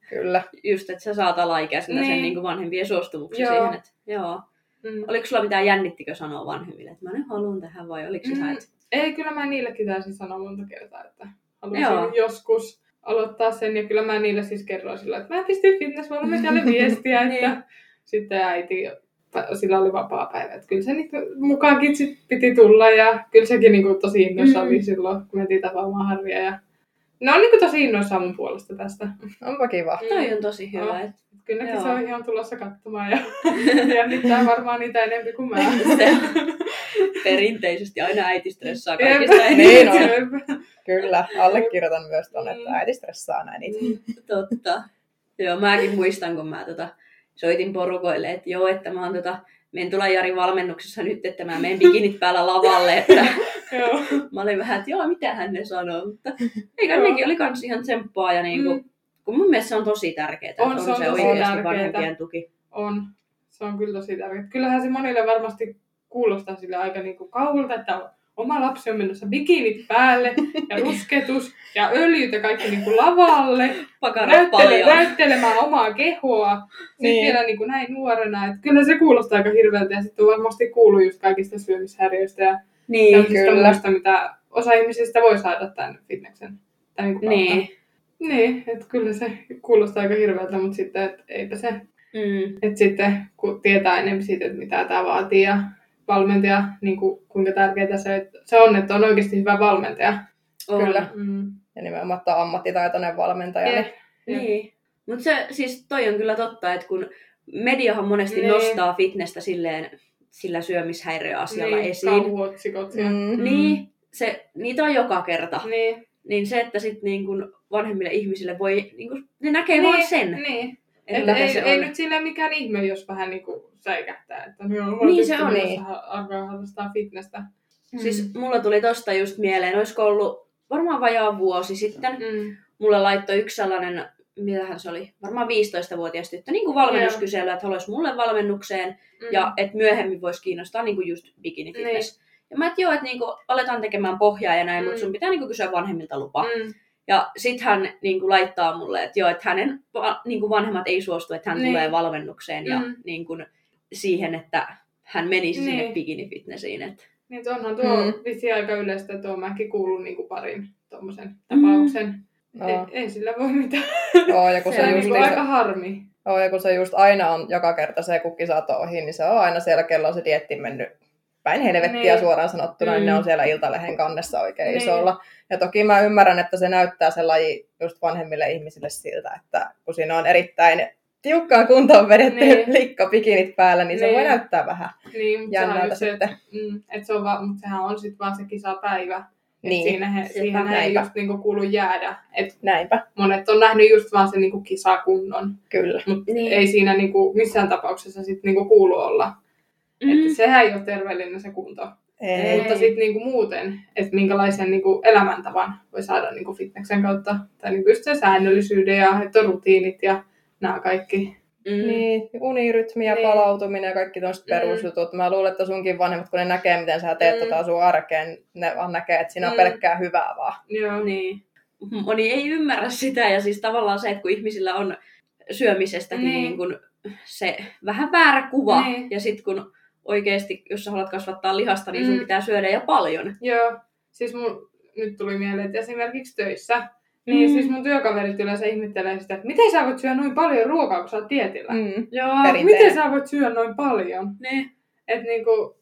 Speaker 1: kyllä.
Speaker 2: just, että sä saat alaikäisenä sen
Speaker 3: Niin.
Speaker 2: niinku vanhempien suostumuksen
Speaker 3: Joo.
Speaker 2: siihen. Että, joo.
Speaker 3: Mm.
Speaker 2: Oliko sulla mitään jännittikö sanoa vanhemmille, että mä nyt haluan tähän vai oliko se
Speaker 3: Mm.
Speaker 2: mm. että
Speaker 3: Ei, kyllä mä niillekin taisin sanoa monta kertaa, että haluaisin
Speaker 2: Joo.
Speaker 3: joskus aloittaa sen. Ja kyllä mä niille siis kerroin sillä, että mä pistin fitnessvalmentajalle viestiä, että
Speaker 2: Niin.
Speaker 3: sitten äiti, sillä oli vapaa päivä. Että kyllä se niinku mukaankin sit piti tulla ja kyllä sekin niinku tosi innoissaan
Speaker 2: Mm.
Speaker 3: oli silloin, kun mentiin tapaamaan Harria. Ja... Ne on niinku tosi innoissaan mun puolesta tästä.
Speaker 1: Onpa kiva.
Speaker 2: toi on tosi hyvä.
Speaker 3: Joo.
Speaker 2: että
Speaker 3: Kyllä nekin
Speaker 2: Joo.
Speaker 3: se on ihan tulossa katsomaan ja jännittää varmaan niitä enemmän kuin mä.
Speaker 2: Se perinteisesti aina äiti stressaa kaikista
Speaker 1: Niin on. Kyllä, allekirjoitan myös ton, että
Speaker 3: Mm.
Speaker 1: äiti stressaa näin niitä.
Speaker 2: Totta. Joo, mäkin muistan, kun mä tota, soitin porukoille, että joo, että mä oon tota, menen tulla Jari valmennuksessa nyt, että mä menen bikinit päällä lavalle, että
Speaker 3: Joo.
Speaker 2: mä olin vähän, että joo, mitä hän ne sanoo, mutta eikä nekin oli kans ihan tsemppaa ja niinku,
Speaker 3: Mm.
Speaker 2: Kun mun mielestä se on tosi tärkeää, että
Speaker 3: On,
Speaker 2: on,
Speaker 3: se on
Speaker 2: se
Speaker 3: tosi
Speaker 2: oikeasti vanhempien tuki.
Speaker 3: On. Se on kyllä tosi tärkeää. Kyllähän se monille varmasti kuulostaa sille aika niinku kauhulta, että on- oma lapsi on menossa bikinit päälle ja rusketus ja öljyt ja kaikki niinku lavalle.
Speaker 2: Pakarat
Speaker 3: Näyttele, näyttelemään omaa kehoa. Sitten
Speaker 1: Niin.
Speaker 3: vielä niinku näin nuorena. Et kyllä se kuulostaa aika hirveältä ja sitten varmasti kuuluu just kaikista syömishäiriöistä ja
Speaker 2: Niin,
Speaker 3: tämmöisistä muista, mitä osa ihmisistä voi saada tämän fitneksen. Niinku kautta.
Speaker 2: niin.
Speaker 3: Niin, että kyllä se kuulostaa aika hirveältä, mutta sitten et eipä se
Speaker 2: Mm.
Speaker 3: et sitten kun tietää enemmän siitä, että mitä tämä vaatii ja valmentaja, niin kuin, kuinka tärkeää se, että se on, että on oikeasti hyvä valmentaja.
Speaker 2: On.
Speaker 1: Kyllä.
Speaker 3: Mm.
Speaker 1: Ja nimenomaan että on ammattitaitoinen valmentaja.
Speaker 3: Jep.
Speaker 1: Niin.
Speaker 2: Niin. Mutta se siis toi on kyllä totta, että kun mediahan monesti
Speaker 3: Niin.
Speaker 2: nostaa fitnessä silleen sillä syömishäiriöasialla
Speaker 3: niin,
Speaker 2: esiin.
Speaker 3: Kauhuotsikot. Ja,
Speaker 1: Mm.
Speaker 2: Niin, se, niitä on joka kerta.
Speaker 3: Niin,
Speaker 2: Niin se, että sit niin kun vanhemmille ihmisille voi, niin kun, ne näkee
Speaker 3: niin,
Speaker 2: vaan sen,
Speaker 3: Niin. Et
Speaker 2: että
Speaker 3: ei,
Speaker 2: se
Speaker 3: ei
Speaker 2: on.
Speaker 3: nyt silleen mikään ihme, jos vähän niin kuin säikähtää, että no,
Speaker 2: Niin se on,
Speaker 1: niin.
Speaker 3: alkaa harrastaa fitnessä.
Speaker 2: Siis mulla tuli tosta just mieleen, olisiko ollut varmaan vajaa vuosi sitten,
Speaker 3: Mm.
Speaker 2: mulle laittoi yksi sellainen, mitähän se oli, varmaan 15-vuotias tyttö, niin kuin valmennuskysely, että haluaisi mulle valmennukseen,
Speaker 3: Mm.
Speaker 2: ja että myöhemmin voisi kiinnostaa niin kuin just bikini fitness. Ja mä, että joo, että niinku aletaan tekemään pohjaa ja näin,
Speaker 3: Mm.
Speaker 2: mutta sun pitää niinku kysyä vanhemmilta lupa.
Speaker 3: Mm.
Speaker 2: Ja sit hän niinku laittaa mulle, että joo, että hänen va- niinku vanhemmat ei suostu, että hän
Speaker 3: Niin.
Speaker 2: tulee valmennukseen ja
Speaker 3: Mm.
Speaker 2: niinku siihen, että hän menisi
Speaker 3: Niin.
Speaker 2: sinne bikini fitnessiin. Et.
Speaker 3: Niin, että onhan tuo
Speaker 1: Mm.
Speaker 3: mm. visi aika yleistä, että tuo mäkin kuullut niin kuin parin tuommoisen tapauksen.
Speaker 1: No,
Speaker 3: Ei, ei sillä voi mitään.
Speaker 1: joo, ja kun
Speaker 2: Se
Speaker 1: se,
Speaker 2: on
Speaker 1: just,
Speaker 3: niin aika harmi.
Speaker 1: joo, ja kun se just aina on joka kerta se, kun kisat on ohi, niin se on aina siellä, kello on se dietti mennyt päin helvettiä
Speaker 3: Niin.
Speaker 1: suoraan sanottuna, niin ne
Speaker 2: Mm.
Speaker 1: on siellä iltalehen kannessa oikein
Speaker 3: Niin.
Speaker 1: isolla. Ja toki mä ymmärrän, että se näyttää se laji just vanhemmille ihmisille siltä, että kun siinä on erittäin tiukkaan kuntoon vedetty
Speaker 3: Niin.
Speaker 1: likka pikinit päällä, niin se
Speaker 3: Niin.
Speaker 1: voi näyttää vähän
Speaker 3: Niin, mutta sehän on
Speaker 1: jännältä
Speaker 3: se,
Speaker 1: sitten.
Speaker 3: että, mm, että se on va, mutta sehän on sitten vaan se kisapäivä. Et
Speaker 1: Niin.
Speaker 3: Siinä he, siihen ei
Speaker 1: näinpä.
Speaker 3: just niinku kuulu jäädä. Et
Speaker 1: Näinpä,
Speaker 3: monet on nähnyt just vaan sen niinku kisakunnon,
Speaker 1: kyllä.
Speaker 3: mutta
Speaker 2: Niin.
Speaker 3: ei siinä niinku missään tapauksessa sit niinku kuulu olla. Mm. Että sehän ei ole terveellinen se kunto.
Speaker 1: Ei.
Speaker 3: Mutta sitten niinku muuten, että minkälaisen niinku elämäntavan voi saada niinku fitneksen kautta. Tai niinku just se säännöllisyyden ja että on rutiinit ja nämä kaikki.
Speaker 2: Mm.
Speaker 1: Niin, unirytmi ja
Speaker 3: Niin.
Speaker 1: palautuminen ja kaikki tuollaiset
Speaker 3: Mm.
Speaker 1: perusjutut. Mä luulen, että sunkin vanhemmat, kun ne näkee, miten sä teet
Speaker 3: Mm.
Speaker 1: tota sun arkeen, ne vaan näkee, että siinä on
Speaker 3: Mm.
Speaker 1: pelkkää hyvää vaan.
Speaker 3: Joo.
Speaker 2: Niin. Moni ei ymmärrä sitä ja siis tavallaan se, että kun ihmisillä on syömisestäkin
Speaker 3: Niin.
Speaker 2: niin. kun se vähän väärä kuva
Speaker 3: Niin.
Speaker 2: ja sitten kun oikeasti, jos sä haluat kasvattaa lihasta, niin sun
Speaker 3: Mm.
Speaker 2: pitää syödä ja paljon.
Speaker 3: Joo. Siis mun, nyt tuli mieleen, että esimerkiksi töissä, niin
Speaker 2: Mm.
Speaker 3: siis mun työkaverit yleensä ihmettelee sitä, että miten sä voit syödä noin paljon ruokaa, kun sä oot dietillä.
Speaker 1: Mm.
Speaker 2: Joo.
Speaker 3: Miten sä voit syödä noin paljon?
Speaker 2: Niin.
Speaker 3: Et niinku,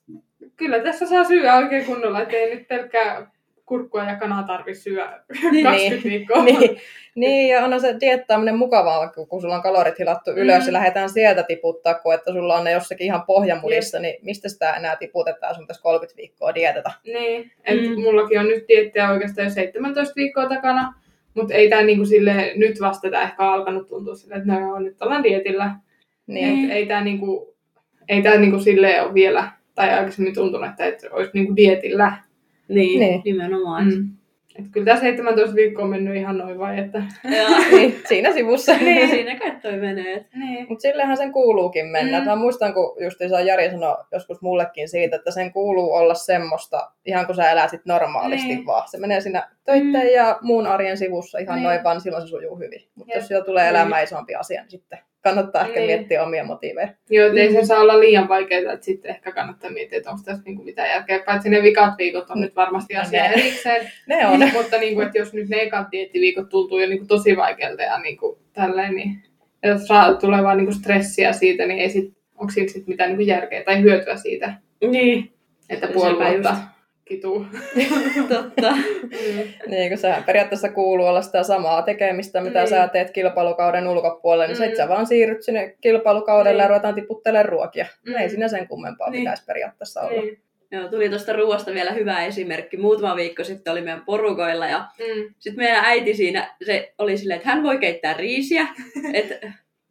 Speaker 3: kyllä tässä saa syödä oikein kunnolla, ettei nyt pelkkää kurkkua ja kanaa tarvi syödä
Speaker 2: Niin.
Speaker 3: 20 viikkoa.
Speaker 1: niin, niin, ja onhan se diettaaminen mukavaa, kun sulla on kalorit hilattu ylös
Speaker 3: Mm.
Speaker 1: ja lähdetään sieltä tiputtaa, kun että sulla on ne jossakin ihan pohjamudissa, niin mistä sitä enää tiputetaan sun tässä 30 viikkoa dietata.
Speaker 3: Niin, et
Speaker 2: Mm.
Speaker 3: mullakin on nyt diettiä oikeastaan jo 17 viikkoa takana, mutta ei tämä niinku sille, nyt vasta tää ehkä alkanut tuntua sille, että no nyt ollaan dietillä.
Speaker 1: Niin,
Speaker 3: Et ei tämä niinku, ei tää niinku silleen ole vielä, tai aikaisemmin tuntunut, että et olisi niinku dietillä.
Speaker 2: Niin,
Speaker 1: Niin.
Speaker 2: nimenomaan.
Speaker 3: Mm. Et kyllä tämä 17 viikkoa on mennyt ihan noin vai, että...
Speaker 1: Niin, siinä sivussa.
Speaker 2: niin, siinä kai toi menee.
Speaker 3: Niin.
Speaker 1: Mutta sillehän sen kuuluukin mennä.
Speaker 3: Mm.
Speaker 1: Mä muistan, kun justiinsa Jari sanoi joskus mullekin siitä, että sen kuuluu olla semmoista, ihan kun sä eläisit normaalisti
Speaker 3: Niin.
Speaker 1: vaan. Se menee siinä töitten
Speaker 2: Mm.
Speaker 1: ja muun arjen sivussa ihan
Speaker 3: Niin.
Speaker 1: noin vaan, silloin se sujuu hyvin. Mutta jos siellä tulee
Speaker 3: Niin.
Speaker 1: elämä isompi asia, niin sitten kannattaa ehkä
Speaker 3: Niin.
Speaker 1: miettiä omia motiiveja.
Speaker 3: Joo, että ei
Speaker 2: Mm.
Speaker 3: se saa olla liian vaikeaa, että sitten ehkä kannattaa miettiä, että onko tässä niinku mitään järkeä. Paitsi ne vikat viikot on nyt varmasti asia
Speaker 1: ne.
Speaker 3: erikseen.
Speaker 1: Ne on.
Speaker 3: Mutta niinku, että jos nyt ne ekat diettiviikot tuntuu jo niinku tosi vaikealta ja niinku tälleen, niin jos saa tulee vaan niinku stressiä siitä, niin ei sit, onko siinä sit mitään niinku järkeä tai hyötyä siitä,
Speaker 2: Niin.
Speaker 3: että
Speaker 2: No
Speaker 3: puoli vuotta kituu.
Speaker 2: Totta.
Speaker 1: Niin, kun sehän periaatteessa kuuluu olla sitä samaa tekemistä, mitä
Speaker 3: Niin.
Speaker 1: sä teet kilpailukauden ulkopuolelle, niin
Speaker 3: Mm.
Speaker 1: sit sä vaan siirryt sinne kilpailukaudelle
Speaker 3: Niin.
Speaker 1: ja ruvetaan tiputtelemaan ruokia.
Speaker 3: Mm.
Speaker 1: Ei siinä sen kummempaa
Speaker 2: Niin.
Speaker 1: pitäisi periaatteessa olla.
Speaker 3: Niin.
Speaker 2: Joo, tuli tuosta ruoasta vielä hyvä esimerkki. Muutama viikko sitten oli meidän porukoilla ja
Speaker 3: Mm.
Speaker 2: sitten meidän äiti siinä, se oli silleen, että hän voi keittää riisiä, et,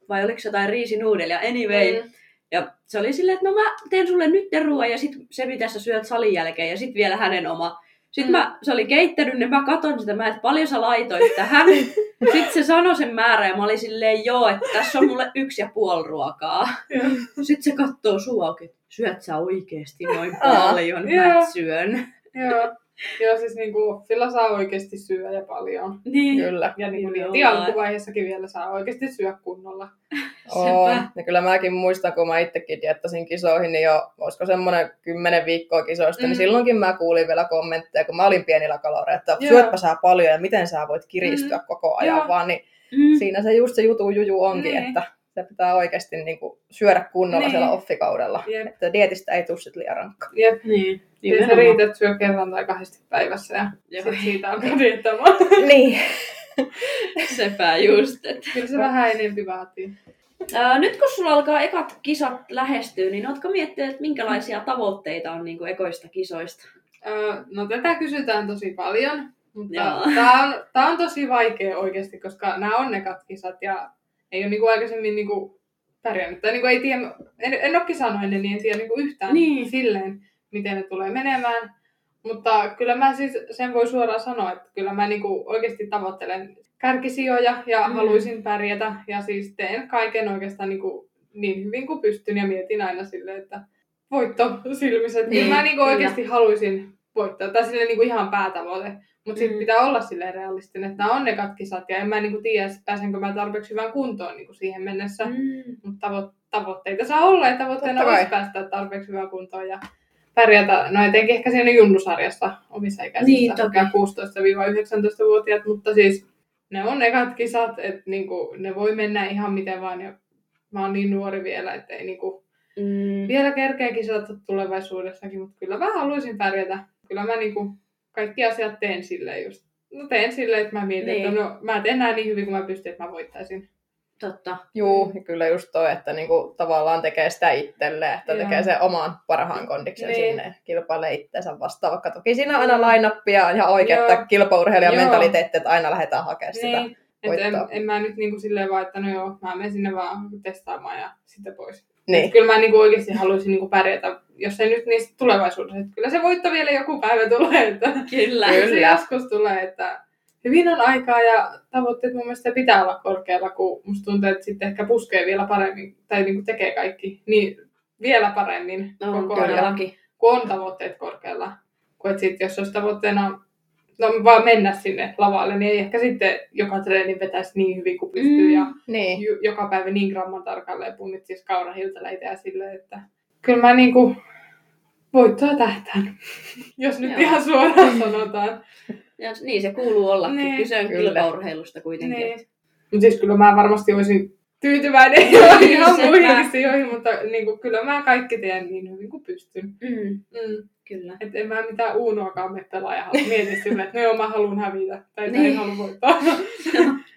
Speaker 2: vai oliko se jotain riisinuudelia, anyway.
Speaker 3: Mm.
Speaker 2: Ja se oli silleen, että no mä teen sulle nyt ruoan ja sit se mitä sä syöt salin jälkeen ja sit vielä hänen oma. Sitten
Speaker 3: Mm.
Speaker 2: mä, se oli keittänyt, niin mä katon sitä, mä että paljon sä laitoit tähän. Sitten se sanoi sen määrän ja mä olin silleen, joo, että tässä on mulle yksi ja puoli ruokaa. Sitten se katsoo auki, että syöt sä oikeesti noin paljon, mä syön.
Speaker 3: Joo. Joo, siis niinku, sillä saa oikeasti syödä ja paljon.
Speaker 2: Niin.
Speaker 1: Kyllä.
Speaker 3: Ja niinku
Speaker 2: Nimenomaan.
Speaker 3: niin, alkuvaiheessakin vielä saa oikeasti syödä kunnolla.
Speaker 2: Sepä.
Speaker 1: Ja kyllä mäkin muistan, kun mä itsekin diettasin kisoihin, niin jo, olisiko semmoinen kymmenen viikkoa kisoista,
Speaker 3: Mm.
Speaker 1: niin silloinkin mä kuulin vielä kommentteja, kun mä olin pienillä kaloreilla, että
Speaker 3: Joo.
Speaker 1: syötpä sä paljon ja miten sä voit kiristyä
Speaker 3: Mm.
Speaker 1: koko ajan
Speaker 3: Joo.
Speaker 1: vaan, niin
Speaker 2: Mm.
Speaker 1: siinä se just se jutu juju onkin,
Speaker 3: Niin.
Speaker 1: että se pitää oikeasti niin kuin syödä kunnolla
Speaker 3: Niin.
Speaker 1: siellä offikaudella.
Speaker 3: Jep.
Speaker 1: Että dietistä ei tule liian rankka.
Speaker 3: Jep.
Speaker 2: Niin, Nimenomaan.
Speaker 3: riitä, että syö kerran tai kahdesti päivässä ja
Speaker 2: Joo.
Speaker 3: sit siitä alkaa diettämään.
Speaker 1: niin.
Speaker 2: Sepä just. Et.
Speaker 3: Kyllä se vähän enempi vaatii.
Speaker 2: Nyt kun sulla alkaa ekat kisat lähestyä, niin ootko miettinyt, että minkälaisia tavoitteita on niin ekoista kisoista?
Speaker 3: Öö, no tätä kysytään tosi paljon, mutta tämä on, tää on tosi vaikea oikeasti, koska nämä on ne kisat ja ei ole niinku aikaisemmin niinku pärjännyt. Tai niinku ei tiedä, en, en ole kisannut ennen, niin en tiedä niinku yhtään
Speaker 2: Niin.
Speaker 3: silleen, miten ne tulee menemään. Mutta kyllä mä siis sen voi suoraan sanoa, että kyllä mä niinku oikeasti tavoittelen kärkisijoja ja
Speaker 2: Mm.
Speaker 3: haluaisin pärjätä. Ja siis teen kaiken oikeastaan niinku niin hyvin kuin pystyn ja mietin aina silleen, että voitto silmissä.
Speaker 2: Niin,
Speaker 3: kyllä mä niinku
Speaker 2: kyllä.
Speaker 3: oikeasti haluaisin voittaa. Tai silleen niinku ihan päätavoite. Mutta sitten
Speaker 2: Mm.
Speaker 3: pitää olla silleen realistinen, että nämä on ne katkisat. Ja en mä niinku tiedä, että pääsenkö mä tarpeeksi hyvään kuntoon niinku siihen mennessä.
Speaker 2: Mm.
Speaker 3: Mutta tavo- tavoitteita saa olla ja tavoitteena olisi päästä tarpeeksi hyvään kuntoon ja pärjätä, no etenkin ehkä siinä junnusarjassa omissa ikäisissä,
Speaker 2: Niin, toki.
Speaker 3: sekä 16-19-vuotiaat, mutta siis ne on ekat kisat, että niinku, ne voi mennä ihan miten vaan ja mä oon niin nuori vielä, että ei niinku,
Speaker 2: Mm.
Speaker 3: vielä kerkeä kisata tulevaisuudessakin, mutta kyllä mä haluaisin pärjätä. Kyllä mä niinku, kaikki asiat teen silleen just. No teen silleen, että mä mietin,
Speaker 2: Niin.
Speaker 3: että no, mä teen nää niin hyvin kuin mä pystyn, että mä voittaisin.
Speaker 2: Totta.
Speaker 1: Juu, ja kyllä just toi, että niinku tavallaan tekee sitä itselleen, että
Speaker 3: Joo.
Speaker 1: tekee sen oman parhaan kondiksen
Speaker 3: Niin.
Speaker 1: sinne ja kilpailee itseensä vastaan. Vaikka toki siinä on aina line-upia ja ihan että kilpaurheilijan mentaliteetti, että aina lähdetään hakemaan sitä.
Speaker 3: Niin. Että en,
Speaker 1: voittoa.
Speaker 3: en, mä nyt niinku silleen vaan, että no joo, mä menen sinne vaan testaamaan ja sitten pois.
Speaker 1: Niin.
Speaker 3: Et kyllä mä niinku oikeasti haluaisin niinku pärjätä, jos ei nyt niin sit tulevaisuudessa. Että kyllä se voitto vielä joku päivä tulee, että
Speaker 2: Kyllä.
Speaker 1: Kyllä.
Speaker 3: se joskus tulee, että hyvin on aikaa ja tavoitteet mun mielestä pitää olla korkealla, kun musta tuntuu, että sitten ehkä puskee vielä paremmin tai niinku tekee kaikki niin vielä paremmin
Speaker 2: No,
Speaker 3: koko ajan
Speaker 2: todellakin.
Speaker 3: kun on tavoitteet korkealla. Kun et sit, jos olisi tavoitteena no, vaan mennä sinne lavalle, niin ei ehkä sitten joka treeni vetäisi niin hyvin kuin pystyy.
Speaker 2: Mm.
Speaker 3: Ja
Speaker 1: Niin.
Speaker 3: ju- joka päivä niin gramman tarkalleen punnit siis kaurahiltaleitä ja silleen, että kyllä mä niinku voittoa tähtään, jos nyt
Speaker 2: Joo.
Speaker 3: ihan suoraan sanotaan.
Speaker 2: Ja niin se kuuluu ollakin.
Speaker 3: Niin.
Speaker 2: Kyse on
Speaker 1: Kyllä.
Speaker 2: kilpaurheilusta kuitenkin.
Speaker 3: Niin. Mutta siis kyllä mä varmasti olisin tyytyväinen ihan
Speaker 2: sepä.
Speaker 3: muihin sijoihin, mutta niinku, kyllä mä kaikki teen niin hyvin kuin pystyn.
Speaker 2: Mm.
Speaker 3: Mm.
Speaker 2: Kyllä.
Speaker 3: Et en mä mitään uunoakaan me pelaaja mieti sille, että no joo, mä haluan hävitä tai niin.
Speaker 2: Niin.
Speaker 3: en halua voittaa.